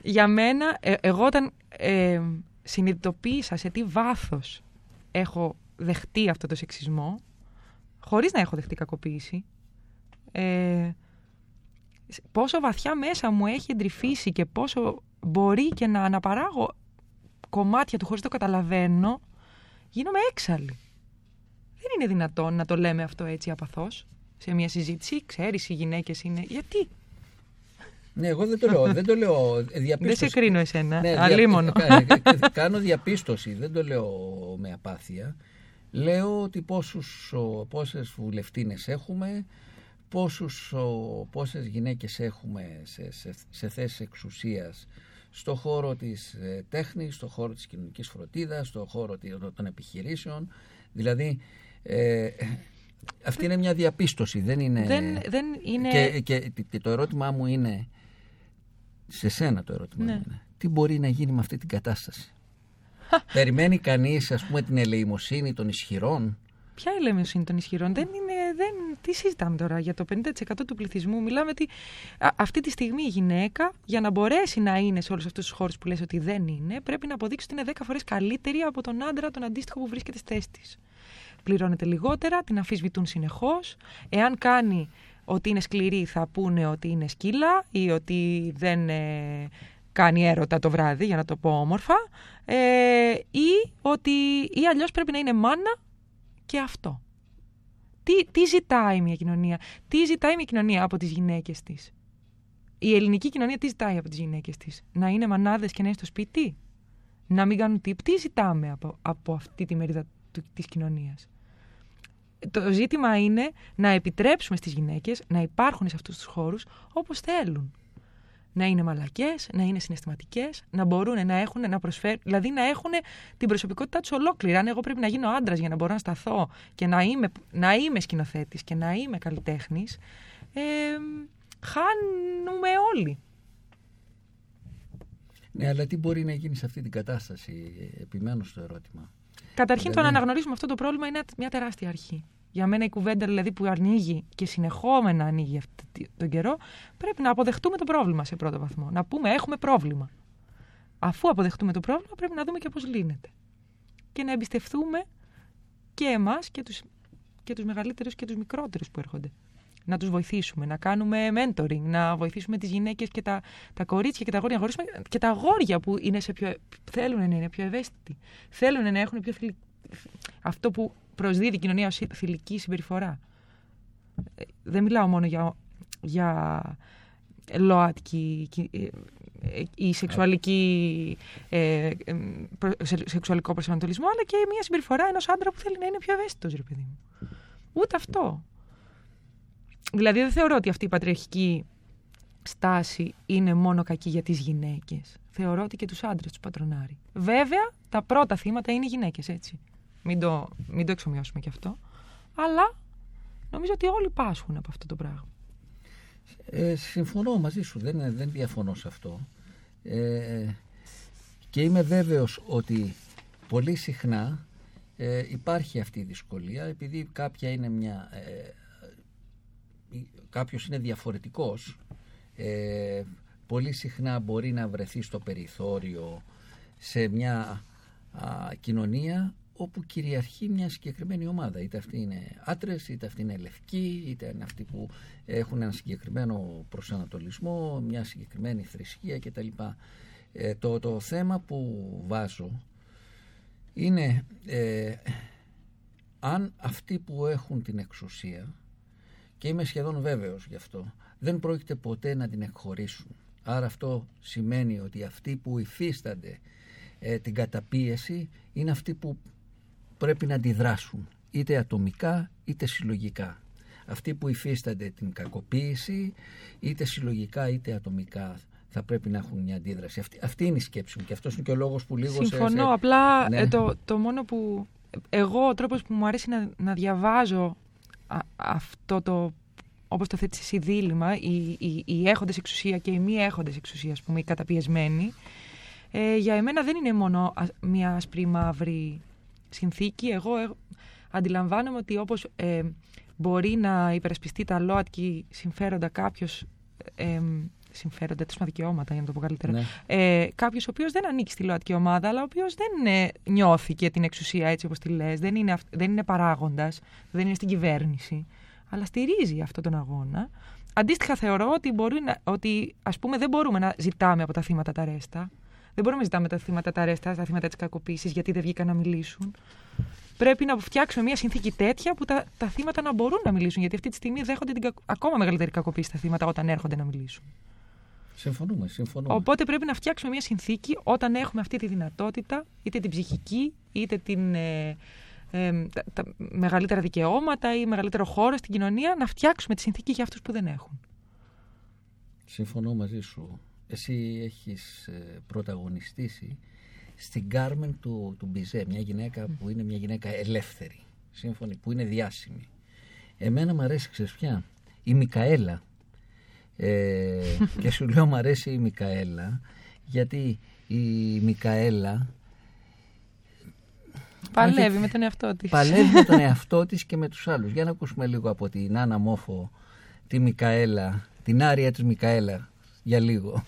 για μένα, ε, εγώ όταν ε, συνειδητοποίησα σε τι βάθος έχω δεχτεί αυτό το σεξισμό, χωρίς να έχω δεχτεί κακοποίηση, ε, σ- πόσο βαθιά μέσα μου έχει εντρυφήσει και πόσο μπορεί και να αναπαράγω κομμάτια του χωρίς το καταλαβαίνω, γίνομαι έξαλλη. Δεν είναι δυνατόν να το λέμε αυτό έτσι απαθώς σε μια συζήτηση. Ξέρεις οι γυναίκες είναι... Γιατί; Ναι, εγώ δεν το λέω. δεν το λέω ε, διαπίστωση. Δεν σε κρίνω εσένα, δια- αλίμονο. κα- κα- Κάνω διαπίστωση, δεν το λέω με απάθεια. Λέω ότι πόσους, ο, πόσες βουλευτίνες έχουμε, πόσους, ο, πόσες γυναίκες έχουμε σε, σε, σε θέσεις εξουσίας στο χώρο της ε, τέχνης, στο χώρο της κοινωνικής φροντίδας, στο χώρο τη- των επιχειρήσεων. Δηλαδή, ε, αυτή είναι μια διαπίστωση, δεν είναι... Δεν, δεν είναι... Και, και, και το ερώτημά μου είναι, σε σένα το ερώτημά Ναι. μου είναι, τι μπορεί να γίνει με αυτή την κατάσταση; Περιμένει κανείς, ας πούμε, την ελεημοσύνη των ισχυρών; Ποια ελεημοσύνη των ισχυρών; Δεν είναι, δεν, τι συζητάμε τώρα για το 50% του πληθυσμού; Μιλάμε ότι α, αυτή τη στιγμή η γυναίκα για να μπορέσει να είναι σε όλους αυτούς τους χώρους που λες ότι δεν είναι πρέπει να αποδείξει ότι είναι 10 φορές καλύτερη από τον άντρα τον αντίστοιχο που βρίσκεται στη θέση της. Πληρώνεται λιγότερα, την αφισβητούν συνεχώς. Εάν κάνει ότι είναι σκληρή θα πούνε ότι είναι σκύλα ή ότι δεν ε, κάνει έρωτα το βράδυ, για να το πω όμορφα, ε, ή ότι ή αλλιώς πρέπει να είναι μάνα και αυτό. Τι, τι ζητάει μια κοινωνία, τι ζητάει μια κοινωνία από τις γυναίκες της; Η ελληνική κοινωνία τι ζητάει από τις γυναίκες της, να είναι μανάδες και να είναι στο σπίτι, να μην κάνουν τίποτα. Τι ζητάμε από, από αυτή τη μερίδα του, της κοινωνίας; Το ζήτημα είναι να επιτρέψουμε στις γυναίκες να υπάρχουν σε αυτούς τους χώρους όπως θέλουν. Να είναι μαλακές, να είναι συναισθηματικές, να μπορούν να έχουν, να προσφέρουν, δηλαδή να έχουν την προσωπικότητά τους ολόκληρη. Αν εγώ πρέπει να γίνω άντρας για να μπορώ να σταθώ και να είμαι, να είμαι σκηνοθέτης και να είμαι καλλιτέχνης, ε, χάνουμε όλοι. Ναι, αλλά τι μπορεί να γίνει σε αυτή την κατάσταση, επιμένω στο ερώτημα. Καταρχήν, το να Δηλαδή- αναγνωρίσουμε αυτό το πρόβλημα είναι μια τεράστια αρχή. Για μένα η κουβέντα δηλαδή που ανοίγει και συνεχόμενα ανοίγει αυτή τον καιρό, πρέπει να αποδεχτούμε το πρόβλημα σε πρώτο βαθμό. Να πούμε έχουμε πρόβλημα. Αφού αποδεχτούμε το πρόβλημα, πρέπει να δούμε και πώς λύνεται. Και να εμπιστευτούμε και εμάς και τους, και τους μεγαλύτερους και τους μικρότερους που έρχονται. Να τους βοηθήσουμε, να κάνουμε mentoring, να βοηθήσουμε τις γυναίκες και τα, τα κορίτσια και τα αγόρια, να γνωρίσουμε και τα αγόρια που είναι σε πιο, θέλουν να είναι πιο ευαίσθητοι. Θέλουν να έχουν πιο φιλ, αυτό που προσδίδει η κοινωνία ως φιλική συμπεριφορά. Ε, Δεν μιλάω μόνο για, για ΛΟΑΤΚΙ ε, ε, ή σεξουαλική, ε, ε, προ- σε- σεξουαλικό προσανατολισμό, αλλά και μια συμπεριφορά ενός άντρα που θέλει να είναι πιο ευαίσθητος, ρε παιδί μου. Ούτε αυτό. Δηλαδή δεν θεωρώ ότι αυτή η πατριαρχική στάση είναι μόνο κακή για τις γυναίκες. Θεωρώ ότι και τους άντρες τους πατρονάρει. Βέβαια, τα πρώτα θύματα είναι οι γυναίκες, έτσι. Μην το, μην το εξομοιώσουμε και αυτό. Αλλά νομίζω ότι όλοι πάσχουν από αυτό το πράγμα. Ε, συμφωνώ μαζί σου, δεν, δεν διαφωνώ σε αυτό. Ε, και είμαι βέβαιος ότι πολύ συχνά ε, υπάρχει αυτή η δυσκολία επειδή κάποια είναι μια, ε, κάποιος είναι διαφορετικός ε, πολύ συχνά μπορεί να βρεθεί στο περιθώριο σε μια α, κοινωνία όπου κυριαρχεί μια συγκεκριμένη ομάδα. Είτε αυτοί είναι άτρες, είτε αυτοί είναι λευκοί, είτε είναι αυτοί που έχουν ένα συγκεκριμένο προσανατολισμό, μια συγκεκριμένη θρησκεία κτλ. Ε, το, το θέμα που βάζω είναι ε, αν αυτοί που έχουν την εξουσία και είμαι σχεδόν βέβαιος γι' αυτό δεν πρόκειται ποτέ να την εκχωρήσουν άρα αυτό σημαίνει ότι αυτοί που υφίστανται ε, την καταπίεση είναι αυτοί που πρέπει να αντιδράσουν είτε ατομικά είτε συλλογικά αυτοί που υφίστανται την κακοποίηση είτε συλλογικά είτε ατομικά θα πρέπει να έχουν μια αντίδραση. Αυτή, αυτή είναι η σκέψη μου και αυτός είναι και ο λόγος που λίγο Συμφωνώ, σε... απλά Ναι. ε, το, το μόνο που... Εγώ ο τρόπος που μου αρέσει να, να διαβάζω α- αυτό το όπως το θέτεις εσύ δίλημα, οι, οι, οι έχοντες εξουσία και οι μη έχοντες εξουσία, ας πούμε, οι καταπιεσμένοι, ε, για εμένα δεν είναι μόνο α- μια ασπρή μαύρη συνθήκη. Εγώ ε, αντιλαμβάνομαι ότι όπως ε, μπορεί να υπερασπιστεί τα ΛΟΑΤΚΙ συμφέροντα κάποιος ε, συμφέροντα, τέλος δικαιώματα, για να το πω καλύτερα. Ναι. Ε, Κάποιος ο οποίος δεν ανήκει στη ΛΟΑΤΚΙ ομάδα, αλλά ο οποίος δεν ε, νιώθηκε την εξουσία έτσι όπως τη λες, δεν είναι, αυ- δεν είναι παράγοντας, δεν είναι στην κυβέρνηση, αλλά στηρίζει αυτόν τον αγώνα. Αντίστοιχα, θεωρώ ότι, μπορεί να, ότι ας πούμε, δεν μπορούμε να ζητάμε από τα θύματα τα ρέστα. Δεν μπορούμε να ζητάμε τα θύματα τα ρέστα, τα θύματα της κακοποίησης, γιατί δεν βγήκαν να μιλήσουν. Πρέπει να φτιάξουμε μια συνθήκη τέτοια που τα, τα θύματα να μπορούν να μιλήσουν. Γιατί αυτή τη στιγμή δέχονται την κακο- ακόμα μεγαλύτερη κακοποίηση τα θύματα όταν έρχονται να μιλήσουν. Συμφωνούμε, συμφωνούμε. Οπότε πρέπει να φτιάξουμε μια συνθήκη όταν έχουμε αυτή τη δυνατότητα, είτε την ψυχική, είτε την, ε, ε, τα, τα μεγαλύτερα δικαιώματα ή μεγαλύτερο χώρο στην κοινωνία, να φτιάξουμε τη συνθήκη για αυτούς που δεν έχουν. Συμφωνώ μαζί σου. Εσύ έχεις ε, πρωταγωνιστήσει στην Κάρμεν του, του Μπιζέ, μια γυναίκα που είναι μια γυναίκα ελεύθερη, σύμφωνη, που είναι διάσημη. Εμένα μου αρέσει, ξέρεις ποια, η Μικαέλα. Ε, και σου λέω μου αρέσει η Μικαέλα, γιατί η Μικαέλα Παλεύει με τον εαυτό της. παλεύει με τον εαυτό της και με τους άλλους. Για να ακούσουμε λίγο από την Άννα Μόφο, τη Μικαέλα, την άρια της Μικαέλα, για λίγο.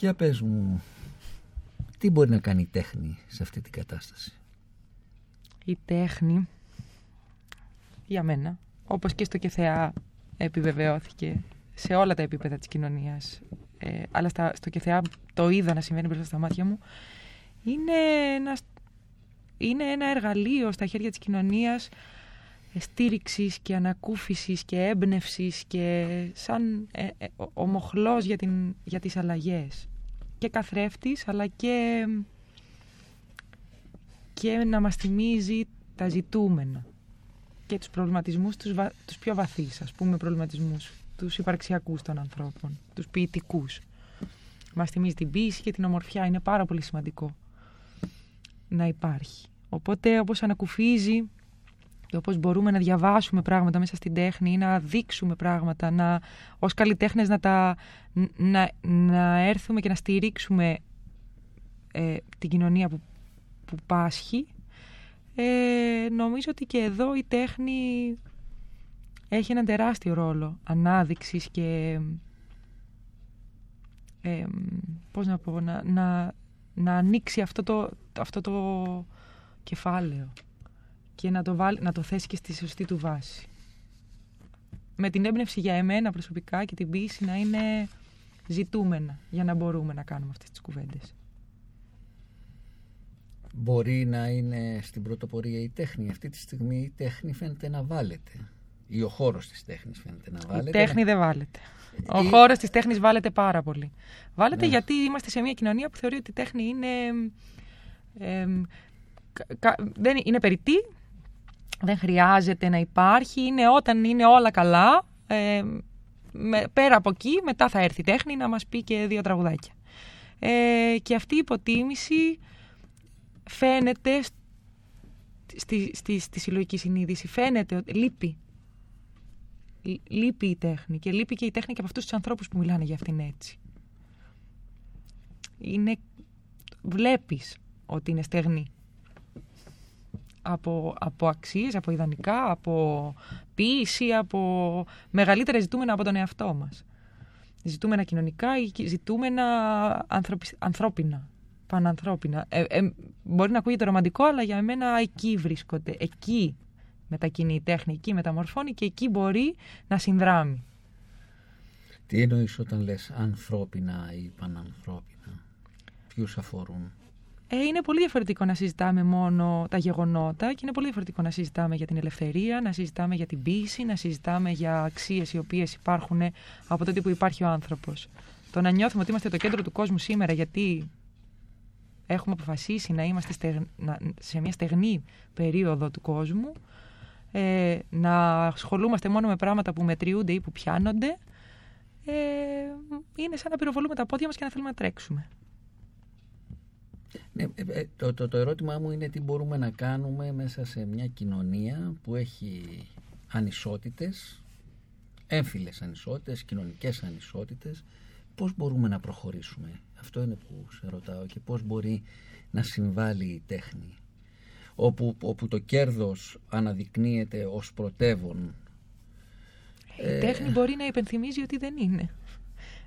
Για πες μου, τι μπορεί να κάνει η τέχνη σε αυτή την κατάσταση; Η τέχνη, για μένα, όπως και στο ΚΕΘΕΑ επιβεβαιώθηκε σε όλα τα επίπεδα της κοινωνίας, ε, αλλά στα, στο ΚΕΘΕΑ το είδα να συμβαίνει μπροστά στα μάτια μου, είναι ένα, είναι ένα εργαλείο στα χέρια της κοινωνίας στήριξης και ανακούφισης και έμπνευσης και σαν ε, ε, ο- ο μοχλός για, την, για τις αλλαγές. Και καθρέφτης, αλλά και, και να μας θυμίζει τα ζητούμενα και τους προβληματισμούς τους, βα- τους πιο βαθύς, ας πούμε, προβληματισμούς, τους υπαρξιακούς των ανθρώπων, τους ποιητικούς. Μας θυμίζει την ποίηση και την ομορφιά, είναι πάρα πολύ σημαντικό να υπάρχει. Οπότε, όπως ανακουφίζει και όπως μπορούμε να διαβάσουμε πράγματα μέσα στην τέχνη ή να δείξουμε πράγματα, να, ως καλλιτέχνες να, τα, να, να έρθουμε και να στηρίξουμε ε, την κοινωνία που, που πάσχει, ε, νομίζω ότι και εδώ η τέχνη έχει έναν τεράστιο ρόλο ανάδειξης και ε, πώς να πω, να, να, να ανοίξει αυτό το, αυτό το κεφάλαιο και να το, βάλει, να το θέσει και στη σωστή του βάση. Με την έμπνευση για εμένα προσωπικά και την πίεση να είναι ζητούμενα για να μπορούμε να κάνουμε αυτές τις κουβέντες. Μπορεί να είναι στην πρωτοπορία η τέχνη. Αυτή τη στιγμή η τέχνη φαίνεται να βάλετε. Ή ο χώρος της τέχνης φαίνεται να βάλετε. Η τέχνη δεν βάλετε. Ο Η- χώρος της τέχνης βάλετε πάρα πολύ. Βάλετε Ναι. γιατί είμαστε σε μια κοινωνία που θεωρεί ότι η τέχνη είναι, εμ, κα- κα- δεν είναι περιττή, δεν χρειάζεται να υπάρχει, είναι όταν είναι όλα καλά. εμ, με, πέρα από εκεί μετά θα έρθει η τέχνη να μας πει και δύο τραγουδάκια. Ε, και αυτή η υποτίμηση φαίνεται σ- στη, στη, στη συλλογική συνείδηση. Φαίνεται ότι λείπει Λ- λείπει η τέχνη και λείπει και η τέχνη και από αυτούς τους ανθρώπους που μιλάνε για αυτήν έτσι. Είναι, βλέπεις ότι είναι στεγνή. Από, από αξίες, από ιδανικά, από ποίηση, από μεγαλύτερα ζητούμενα από τον εαυτό μας. Ζητούμενα κοινωνικά ή ζητούμενα ανθρωπι- ανθρώπινα, πανανθρώπινα. Ε, ε, μπορεί να ακούγεται ρομαντικό, αλλά για μένα εκεί βρίσκονται. Εκεί μετακινεί η τέχνη, εκεί μεταμορφώνει και εκεί μπορεί να συνδράμει. Τι εννοείς όταν λες ανθρώπινα ή πανανθρώπινα; Ποιους αφορούν; Ε, είναι πολύ διαφορετικό να συζητάμε μόνο τα γεγονότα και είναι πολύ διαφορετικό να συζητάμε για την ελευθερία, να συζητάμε για την ποίηση, να συζητάμε για αξίες οι οποίες υπάρχουν από τότε που υπάρχει ο άνθρωπος. Το να νιώθουμε ότι είμαστε το κέντρο του κόσμου σήμερα γιατί έχουμε αποφασίσει να είμαστε στεγ- να- σε μια στεγνή περίοδο του κόσμου, ε, να ασχολούμαστε μόνο με πράγματα που μετριούνται ή που πιάνονται, ε, είναι σαν να πυροβολούμε τα πόδια μας και να θέλουμε να τρέξουμε. Ναι, ε, ε, το, το, το ερώτημά μου είναι τι μπορούμε να κάνουμε μέσα σε μια κοινωνία που έχει ανισότητες, έμφυλες ανισότητες, κοινωνικές ανισότητες. Πώς μπορούμε να προχωρήσουμε; Αυτό είναι που σε ρωτάω και πώς μπορεί να συμβάλλει η τέχνη. Όπου, όπου το κέρδος αναδεικνύεται ως πρωτεύον. Η τέχνη μπορεί να υπενθυμίζει ότι δεν είναι.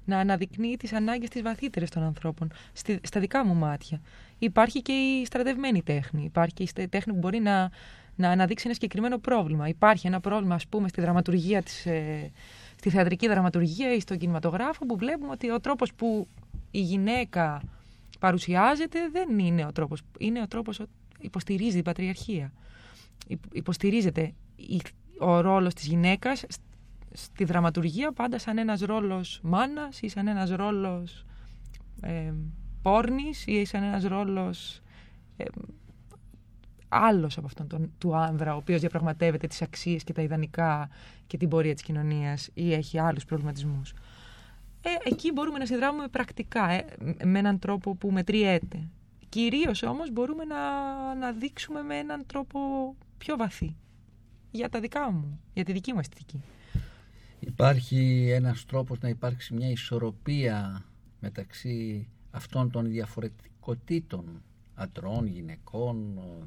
Να αναδεικνύει τις ανάγκες τις βαθύτερες των ανθρώπων. Στη, στα δικά μου μάτια. Υπάρχει και η στρατευμένη τέχνη. Υπάρχει και η στε- τέχνη που μπορεί να, να αναδείξει ένα συγκεκριμένο πρόβλημα. Υπάρχει ένα πρόβλημα, ας πούμε, στη δραματουργία της, ε, στη θεατρική δραματουργία ή στον κινηματογράφο που βλέπουμε ότι ο τρόπος που η γυναίκα παρουσιάζεται δεν είναι ο τρόπος. Είναι ο τρόπος που υποστηρίζει την πατριαρχία. Υπ- Υποστηρίζεται η- ο ρόλος της γυναίκας σ- στη δραματουργία πάντα σαν ένας ρόλος μάνας ή σαν ένας ρόλος ε, πόρνης ή σαν ένας ρόλος ε, άλλος από αυτόν τον, του άνδρα ο οποίος διαπραγματεύεται τις αξίες και τα ιδανικά και την πορεία της κοινωνίας ή έχει άλλους προβληματισμούς. Ε, εκεί μπορούμε να συνδράμουμε πρακτικά, ε, με έναν τρόπο που μετριέται. Κυρίως όμως μπορούμε να, να δείξουμε με έναν τρόπο πιο βαθύ. Για τα δικά μου, για τη δική μου αισθητική. Υπάρχει ένας τρόπος να υπάρξει μια ισορροπία μεταξύ αυτών των διαφορετικοτήτων αντρών, γυναικών, ε,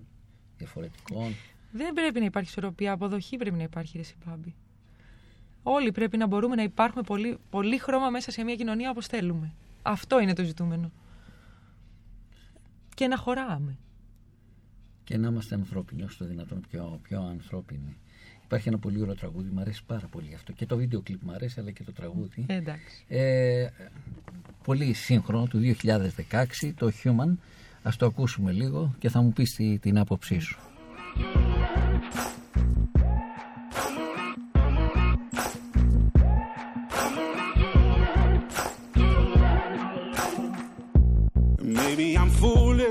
διαφορετικών. Δεν πρέπει να υπάρχει ισορροπία, αποδοχή πρέπει να υπάρχει, ρε Σιμπάμπη. Όλοι πρέπει να μπορούμε να υπάρχουμε πολύ, πολύ χρώμα μέσα σε μια κοινωνία όπως θέλουμε. Αυτό είναι το ζητούμενο. Και να χωράμε. Και να είμαστε ανθρώπινοι, όσο το δυνατόν πιο, πιο ανθρώπινοι. Υπάρχει ένα πολύ ωραίο τραγούδι, μου αρέσει πάρα πολύ αυτό. Και το βίντεο κλιπ μου αρέσει, αλλά και το τραγούδι. Ε, εντάξει. Ε, πολύ σύγχρονο, του 2016, το Human. Ας το ακούσουμε λίγο και θα μου πεις τη- την άποψή σου.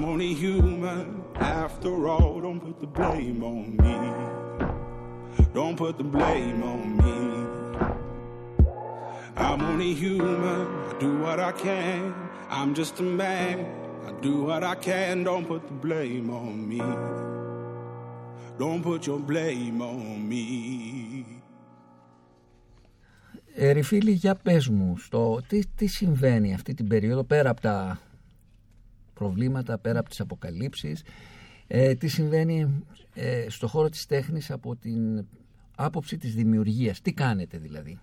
I'm only human after all. Don't put the blame on me. Don't put the blame on me. I'm only human. I do what I can. I'm just a man. I do what I can. Don't put the blame on me. Don't put your blame on me. Ε, ρε φίλοι, για πες μου, στο, τι, τι συμβαίνει αυτή την περίοδο πέρα από τα προβλήματα, πέρα από τις αποκαλύψεις, ε, τι συμβαίνει ε, στο χώρο της τέχνης από την άποψη της δημιουργίας. Τι κάνετε δηλαδή;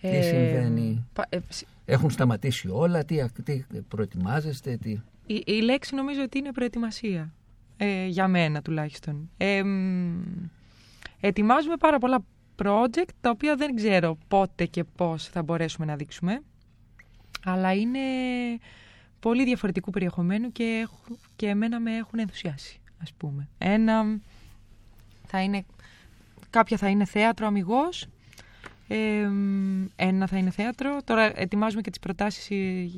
Τι Ε, συμβαίνει; πα- ε, σ- Έχουν σταματήσει όλα, τι, τι προετοιμάζεστε, τι... Η, η λέξη νομίζω ότι είναι προετοιμασία. Ε, για μένα τουλάχιστον. Ε, μ, ετοιμάζουμε πάρα πολλά project τα οποία δεν ξέρω πότε και πώς θα μπορέσουμε να δείξουμε. Αλλά είναι πολύ διαφορετικού περιεχομένου και, έχουν- και εμένα με έχουν ενθουσιάσει, ας πούμε. Ένα θα είναι, κάποια θα είναι θέατρο αμυγός, ε, μ, ένα θα είναι θέατρο. Τώρα ετοιμάζουμε και τις προτάσεις ε,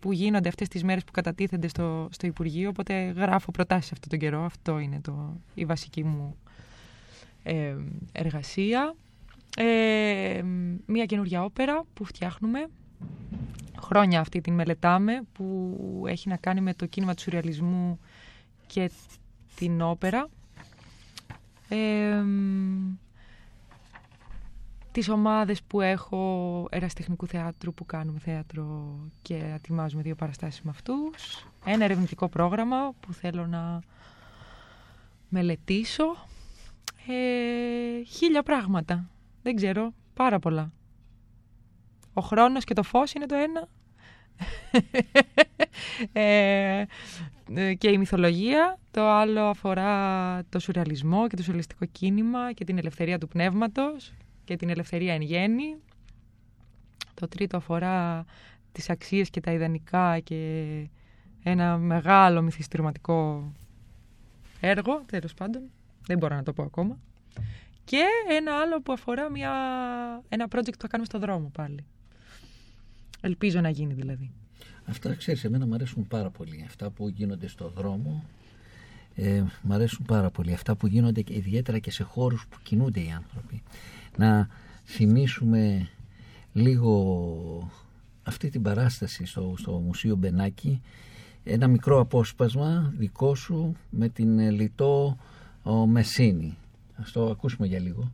που γίνονται αυτές τις μέρες που κατατίθενται στο, στο Υπουργείο, οπότε γράφω προτάσεις αυτόν τον καιρό. Αυτό είναι το, η βασική μου ε, εργασία. Ε, μία καινούργια όπερα που φτιάχνουμε. Χρόνια αυτή την μελετάμε, που έχει να κάνει με το κίνημα του σουρεαλισμού και την όπερα. Ε, τις ομάδες που έχω εραστεχνικού θεάτρου που κάνουμε θέατρο και ετοιμάζουμε δύο παραστάσεις με αυτούς. Ένα ερευνητικό πρόγραμμα που θέλω να μελετήσω. Ε, χίλια πράγματα. Δεν ξέρω. Πάρα πολλά. Ο χρόνος και το φως είναι το ένα. ε, ε, και η μυθολογία. Το άλλο αφορά το σουρεαλισμό και το σουρεαλιστικό κίνημα και την ελευθερία του πνεύματος και την ελευθερία εν γέννη. Το τρίτο αφορά τις αξίες και τα ιδανικά και ένα μεγάλο μυθιστηρηματικό έργο, τέλος πάντων. Δεν μπορώ να το πω ακόμα. Και ένα άλλο που αφορά μια, ένα project που θα κάνουμε στο δρόμο πάλι. Ελπίζω να γίνει δηλαδή. Αυτά ξέρεις, εμένα μου αρέσουν πάρα πολύ. Αυτά που γίνονται στο δρόμο, ε, μου αρέσουν πάρα πολύ. Αυτά που γίνονται και ιδιαίτερα και σε χώρους που κινούνται οι άνθρωποι. Να θυμίσουμε λίγο αυτή την παράσταση στο, στο Μουσείο Μπενάκη ένα μικρό απόσπασμα δικό σου με την ε, Λιτό ο Μεσίνη. Ας το ακούσουμε για λίγο.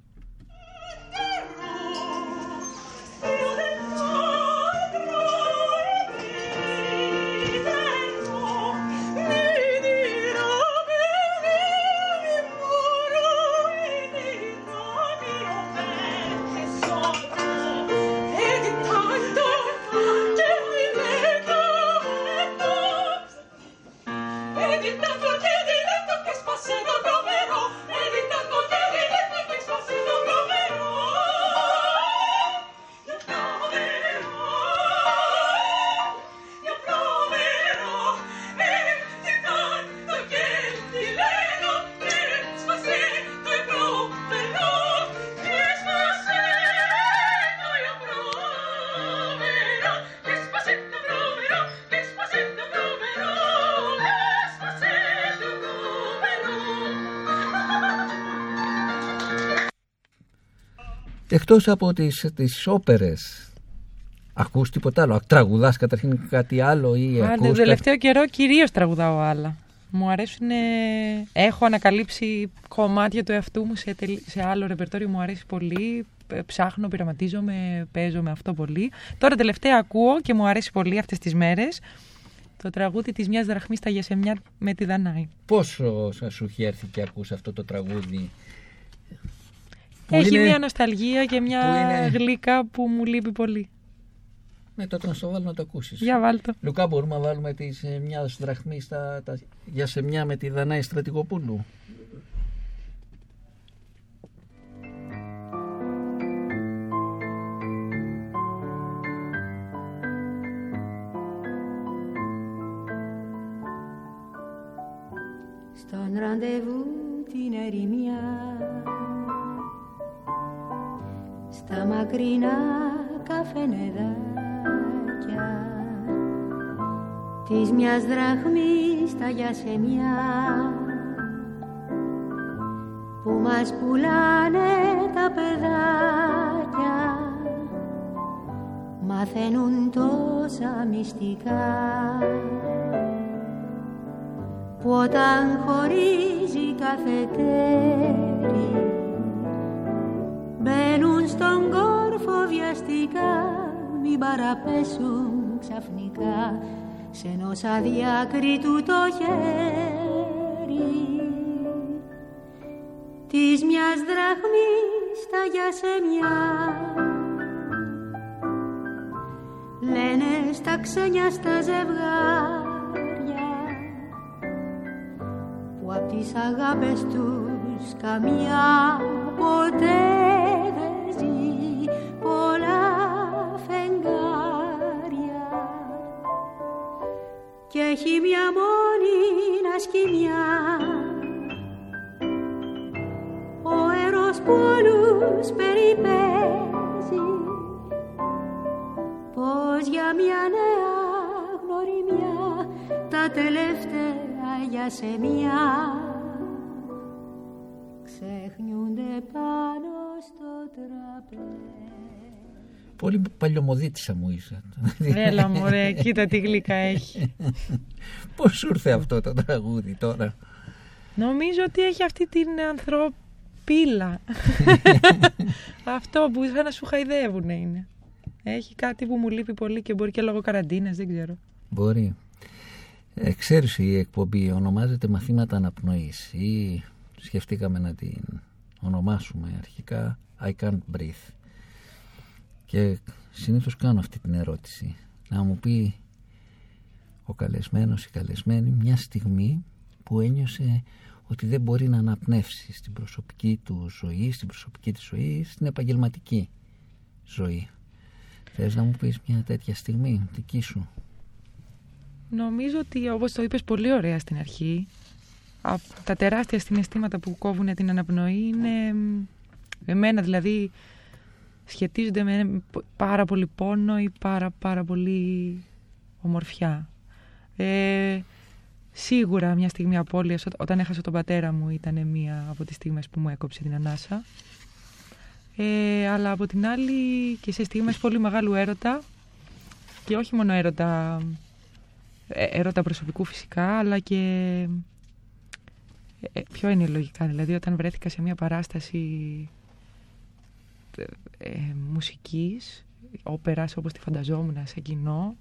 Εκτός από τις, τις όπερες Ακούς τίποτα άλλο, τραγουδάς καταρχήν κάτι άλλο ή Α, ακούς το τελευταίο καιρό κυρίως τραγουδάω άλλα. Μου αρέσουν, ε, έχω ανακαλύψει κομμάτια του εαυτού μου σε, τελ- σε άλλο ρεπερτόριο, μου αρέσει πολύ. Ε, Ψάχνω, πειραματίζομαι, παίζω με αυτό πολύ. Τώρα τελευταία ακούω και μου αρέσει πολύ αυτές τις μέρες το τραγούδι της μιας δραχμής στα Γεσεμιά με τη Δανάη. Πόσο σα- σου έχει έρθει και ακούς αυτό το τραγούδι; Που Έχει είναι- μια νοσταλγία και μια που είναι- γλύκα που μου λείπει πολύ. Ναι, τότε να στο βάλω να το ακούσεις. Για βάλτο. Λουκά, μπορούμε να βάλουμε τη σε μια δραχμή στα, τα, για σε μια με τη Δανάη Στρατηγοπούλου. Στον ραντεβού την ερημιά Στα μακρινά καφενεδάκια Της μιας δραχμής τα γιασεμιά Που μας πουλάνε τα παιδάκια. Μαθαίνουν τόσα μυστικά που όταν χωρίζει κάθε τέρι μπαίνουν στον κόρφο βιαστικά μην παραπέσουν ξαφνικά. Σε ενός αδιάκριτου το χέρι της μιας δραχμής τα γιασεμιά λένε στα ξένια στα ζευγάρια που απ' τις αγάπες τους καμιά ποτέ έχει μια μόνη σκηνιά ο έρος που όλους περιπέζει. Πως για μια νέα γνωριμιά τα τελευταία για σε μια ξεχνιούνται πάνω στο τραπέζι. Πολύ παλιωμοδίτησα μου είσαι. Έλα μωρέ, κοίτα τι γλύκα έχει. Πώς σου ήρθε αυτό το τραγούδι τώρα; Νομίζω ότι έχει αυτή την ανθρωπίλα. Αυτό που σαν να σου χαϊδεύουν είναι. Έχει κάτι που μου λείπει πολύ και μπορεί και λόγω καραντίνας, δεν ξέρω. Μπορεί. Ε, ξέρεις η εκπομπή ονομάζεται μαθήματα αναπνοής ή σκεφτήκαμε να την ονομάσουμε αρχικά I Can't Breathe. Και συνήθως κάνω αυτή την ερώτηση. Να μου πει ο καλεσμένος, η καλεσμένη, μια στιγμή που ένιωσε ότι δεν μπορεί να αναπνεύσει στην προσωπική του ζωή, στην προσωπική της ζωή, στην επαγγελματική ζωή. Θες να μου πεις μια τέτοια στιγμή, δική σου; Νομίζω ότι όπως το είπες πολύ ωραία στην αρχή, από τα τεράστια συναισθήματα που κόβουν την αναπνοή είναι μ, εμένα δηλαδή σχετίζονται με πάρα πολύ πόνο ή πάρα πάρα πολύ ομορφιά. Ε, σίγουρα μια στιγμή απώλειας ό- όταν έχασα τον πατέρα μου ήταν μία από τις στιγμές που μου έκοψε την ανάσα. Ε, αλλά από την άλλη και σε στιγμές πολύ μεγάλου έρωτα και όχι μόνο έρωτα, ε, έρωτα προσωπικού φυσικά αλλά και ε, πιο ενηλογικά. Δηλαδή όταν βρέθηκα σε μια παράσταση ε, ε, μουσικής, όπερας όπως τη φανταζόμουν σε κοινό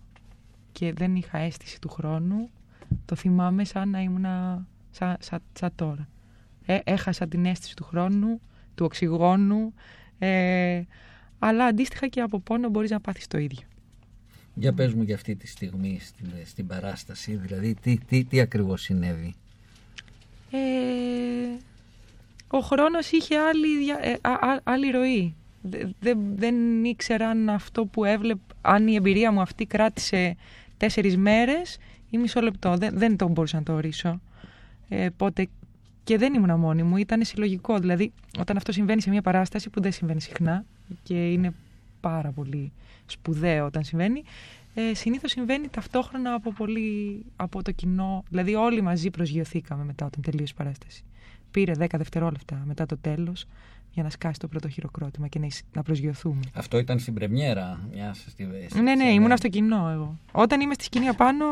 και δεν είχα αίσθηση του χρόνου, το θυμάμαι σαν να ήμουνα σαν, σαν, σαν τώρα. Ε, έχασα την αίσθηση του χρόνου, του οξυγόνου, ε, αλλά αντίστοιχα και από πόνο μπορείς να πάθεις το ίδιο. Για πες μου για αυτή τη στιγμή στην, στην παράσταση, δηλαδή τι, τι, τι ακριβώς συνέβη; Ε, ο χρόνος είχε άλλη, δια- ε, α- α- άλλη ροή. Δε- δε- δεν ήξερα αν αυτό που έβλεπ, αν η εμπειρία μου αυτή κράτησε τέσσερις μέρες ή μισό λεπτό. Δεν, δεν το μπορούσα να το ορίσω. Ε, πότε και δεν ήμουν μόνη μου, ήταν συλλογικό. Δηλαδή, όταν αυτό συμβαίνει σε μια παράσταση που δεν συμβαίνει συχνά και είναι πάρα πολύ σπουδαίο όταν συμβαίνει, ε, συνήθως συμβαίνει ταυτόχρονα από, πολύ, από το κοινό. Δηλαδή, όλοι μαζί προσγειωθήκαμε μετά όταν τελείωσε η παράσταση. Πήρε 10 δευτερόλεπτα μετά το τέλος για να σκάσει το πρώτο χειροκρότημα και να, εισ- να προσγειωθούμε. Αυτό ήταν στην πρεμιέρα μιας στη, στη- Ναι, ναι, στη- ήμουνα στο κοινό εγώ. Όταν είμαι στη σκηνή απάνω,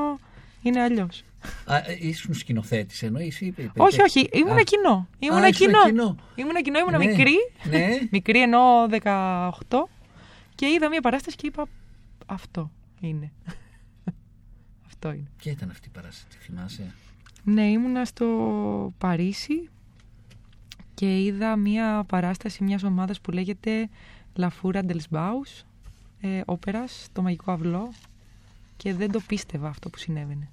είναι αλλιώς. Α, ε, ήσουν σκηνοθέτης εννοείς ή είπε- είπε- Όχι, όχι, Α, ήμουνα κοινό. Ήμουνα ήσουν κοινό. κοινό. Ήμουνα κοινό, ήμουνα Ναι, μικρή. ναι. μικρή ενώ 18. Και είδα μια παράσταση και είπα αυτό είναι. αυτό είναι. Ποια ήταν αυτή η παράσταση, τη θυμάσαι; Ναι, ήμουνα στο Παρίσι και είδα μια παράσταση μιας ομάδας που λέγεται La Fura dels Baus, ε, όπερας, το μαγικό αυλό και δεν το πίστευα αυτό που συνέβαινε.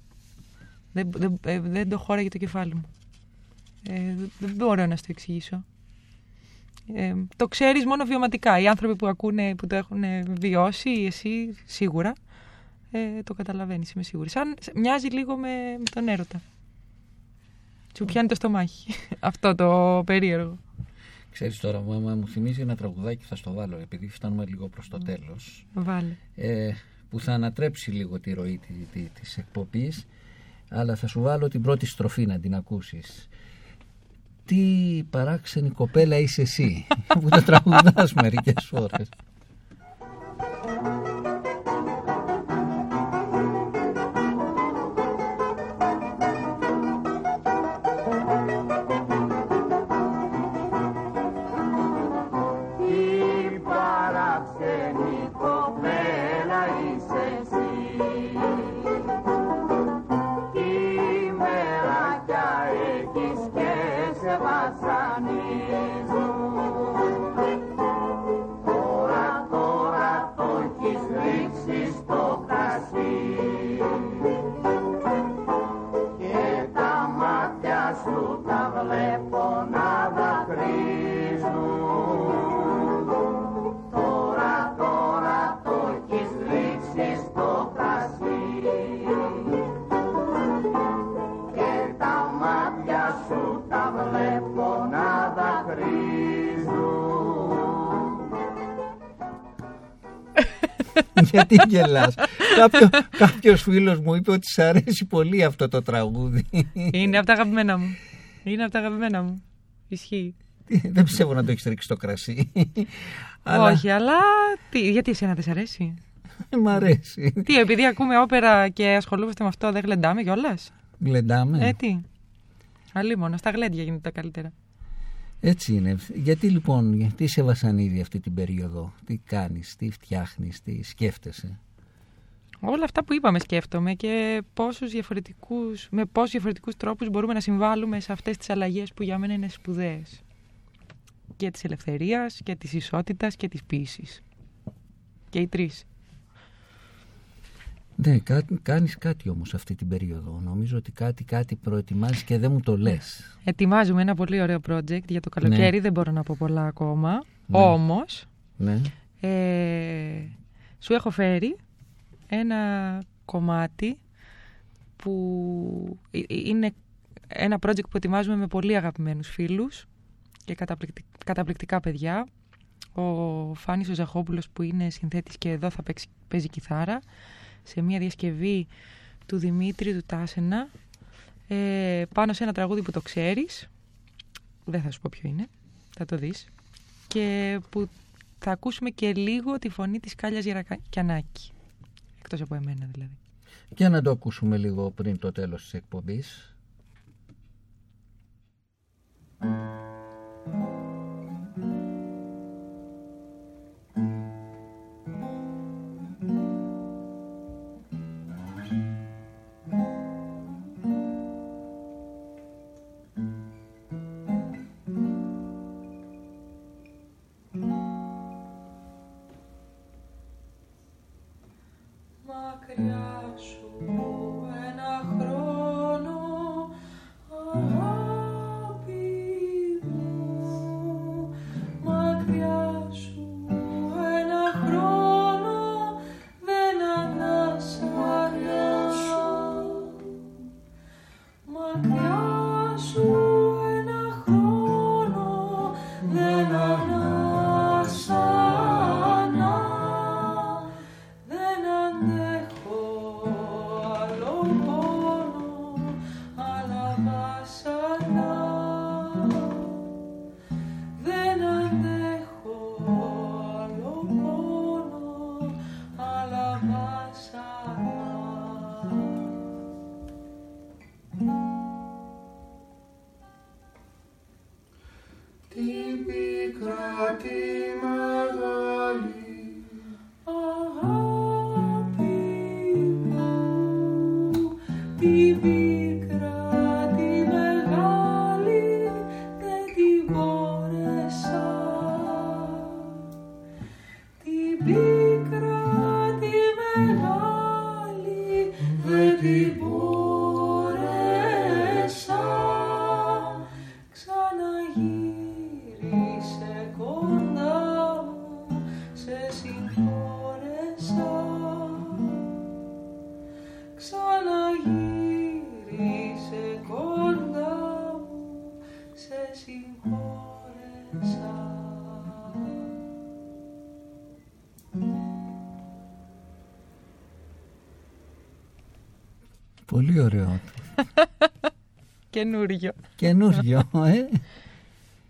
Δεν, δεν, ε, δεν το χώραγε το κεφάλι μου. Ε, δεν μπορώ να σου το εξηγήσω. Ε, το ξέρεις μόνο βιωματικά. Οι άνθρωποι που ακούνε, που το έχουν βιώσει, εσύ σίγουρα, ε, το καταλαβαίνεις, είμαι σίγουρη. Σαν, μοιάζει λίγο με, με τον έρωτα. Σου πιάνει το στομάχι. Αυτό το περίεργο. Ξέρεις τώρα, μου, μου, μου θυμίζει ένα τραγουδάκι, θα στο βάλω, επειδή φτάνουμε λίγο προς το τέλος, Βάλε. ε, που θα ανατρέψει λίγο τη ροή τη, τη, της εκπομπής, αλλά θα σου βάλω την πρώτη στροφή να την ακούσεις. Τι παράξενη κοπέλα είσαι εσύ, που το τραγουδάς μερικές φορές. Γιατί γελάς. Κάποιο, κάποιος φίλος μου είπε ότι σ' αρέσει πολύ αυτό το τραγούδι. Είναι από τα αγαπημένα μου. Είναι από τα αγαπημένα μου. Ισχύει. Δεν πιστεύω να το έχεις ρίξει στο κρασί. Όχι, αλλά τι, γιατί εσένα δεν σ' αρέσει; Μ' αρέσει. τι, επειδή ακούμε όπερα και ασχολούμαστε με αυτό, δεν γλεντάμε κιόλας; Γλεντάμε. Ε, τι. Αλλήμον, στα γλέντια γίνεται τα καλύτερα. Έτσι είναι. Γιατί λοιπόν, γιατί σε βασανίδι αυτή την περίοδο, τι κάνεις, τι φτιάχνεις, τι σκέφτεσαι; Όλα αυτά που είπαμε σκέφτομαι και πόσους διαφορετικούς, με πόσους διαφορετικούς τρόπους μπορούμε να συμβάλλουμε σε αυτές τις αλλαγές που για μένα είναι σπουδαίες. Και της ελευθερίας και της ισότητας και της ποίησης. Και οι τρεις. Ναι, κα, κάνεις κάτι όμως αυτή την περίοδο. Νομίζω ότι κάτι, κάτι προετοιμάζεις και δεν μου το λες. Ετοιμάζουμε ένα πολύ ωραίο project για το καλοκαίρι, δεν μπορώ να πω πολλά ακόμα. Ναι. Όμως, Ναι. ε, σου έχω φέρει ένα κομμάτι που ε- ε- είναι ένα project που ετοιμάζουμε με πολύ αγαπημένους φίλους και καταπληκτι- καταπληκτικά παιδιά. Ο Φάνης ο Ζαχόπουλος που είναι συνθέτης και εδώ θα παίξει, παίζει κιθάρα σε μια διασκευή του Δημήτρη του Τάσενα. Ε, πάνω σε ένα τραγούδι που το ξέρεις. Δεν θα σου πω ποιο είναι. Θα το δεις. Και που θα ακούσουμε και λίγο τη φωνή της Κάλιας Γερακιανάκη. Εκτός από εμένα δηλαδή. Για να το ακούσουμε λίγο πριν το τέλος της εκπομπής. nasz Καινούριο. Καινούριο, ε.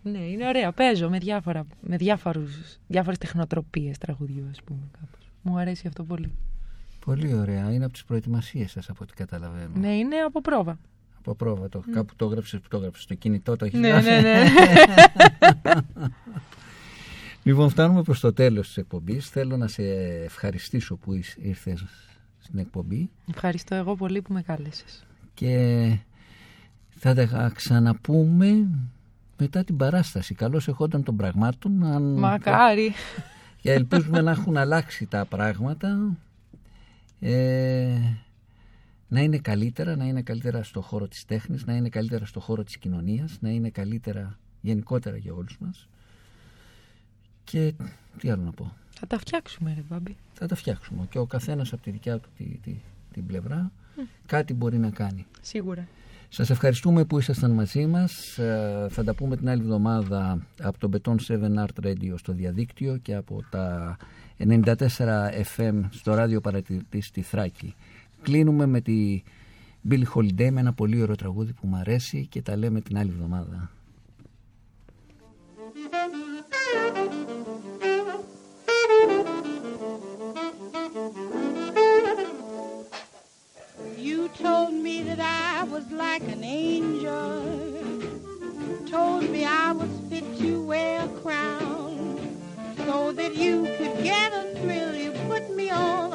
Ναι, είναι ωραία. Παίζω με, διάφορα, με διάφορους, διάφορες τεχνοτροπίες τραγουδιού, ας πούμε, κάπως. Μου αρέσει αυτό πολύ. Πολύ ωραία. Είναι από τις προετοιμασίες σας από ό,τι καταλαβαίνω. Ναι, είναι από πρόβα. Από πρόβα το. Κάπου το έγραψες που το έγραψες. Στο κινητό το έχεις Ναι, γράψει. ναι, ναι. λοιπόν, φτάνουμε προς το τέλος της εκπομπής. Θέλω να σε ευχαριστήσω που είς- ήρθες στην εκπομπή Ευχαριστώ εγώ πολύ που με κάλεσες. και θα τα ξαναπούμε μετά την παράσταση. Καλώς εχόταν των πραγμάτων. Αν... Μακάρι. Και ελπίζουμε να έχουν αλλάξει τα πράγματα. Ε, να είναι καλύτερα, να είναι καλύτερα στο χώρο της τέχνης, να είναι καλύτερα στο χώρο της κοινωνίας, να είναι καλύτερα γενικότερα για όλους μας. Και τι άλλο να πω. Θα τα φτιάξουμε, ρε Μπάμπη. Θα τα φτιάξουμε. Και ο καθένας από τη δικιά του τη, τη, την πλευρά κάτι μπορεί να κάνει. Σίγουρα. Σας ευχαριστούμε που ήσασταν μαζί μας. Ε, Θα τα πούμε την άλλη εβδομάδα από το Beton 7 Art Radio στο διαδίκτυο και από τα 94 FM στο ράδιο παρατηρητής στη Θράκη. Κλείνουμε με τη Billie Holiday με ένα πολύ ωραίο τραγούδι που μου αρέσει και τα λέμε την άλλη εβδομάδα. That I was like an angel. Told me I was fit to wear a crown. So that you could get a thrill, you put me on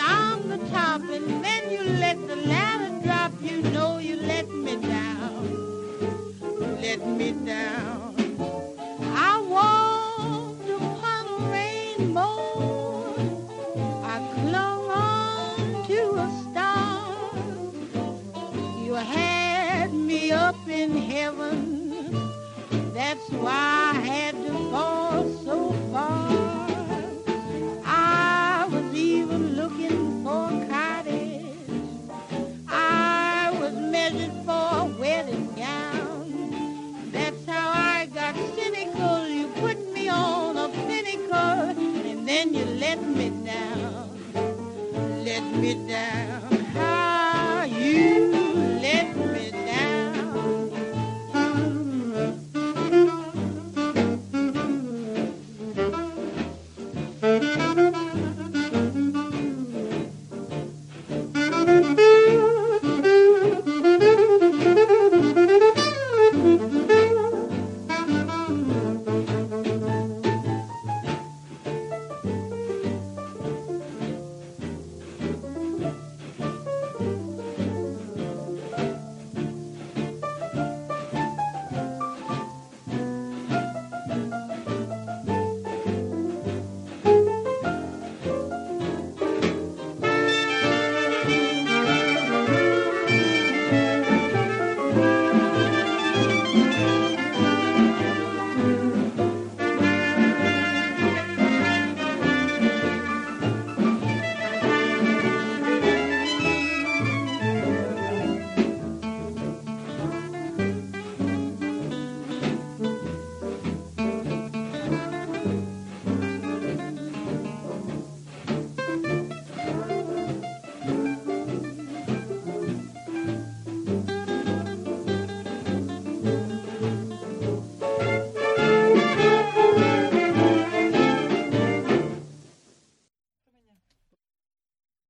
I'm the top and then you let the ladder drop, you know you let me down. Let me down.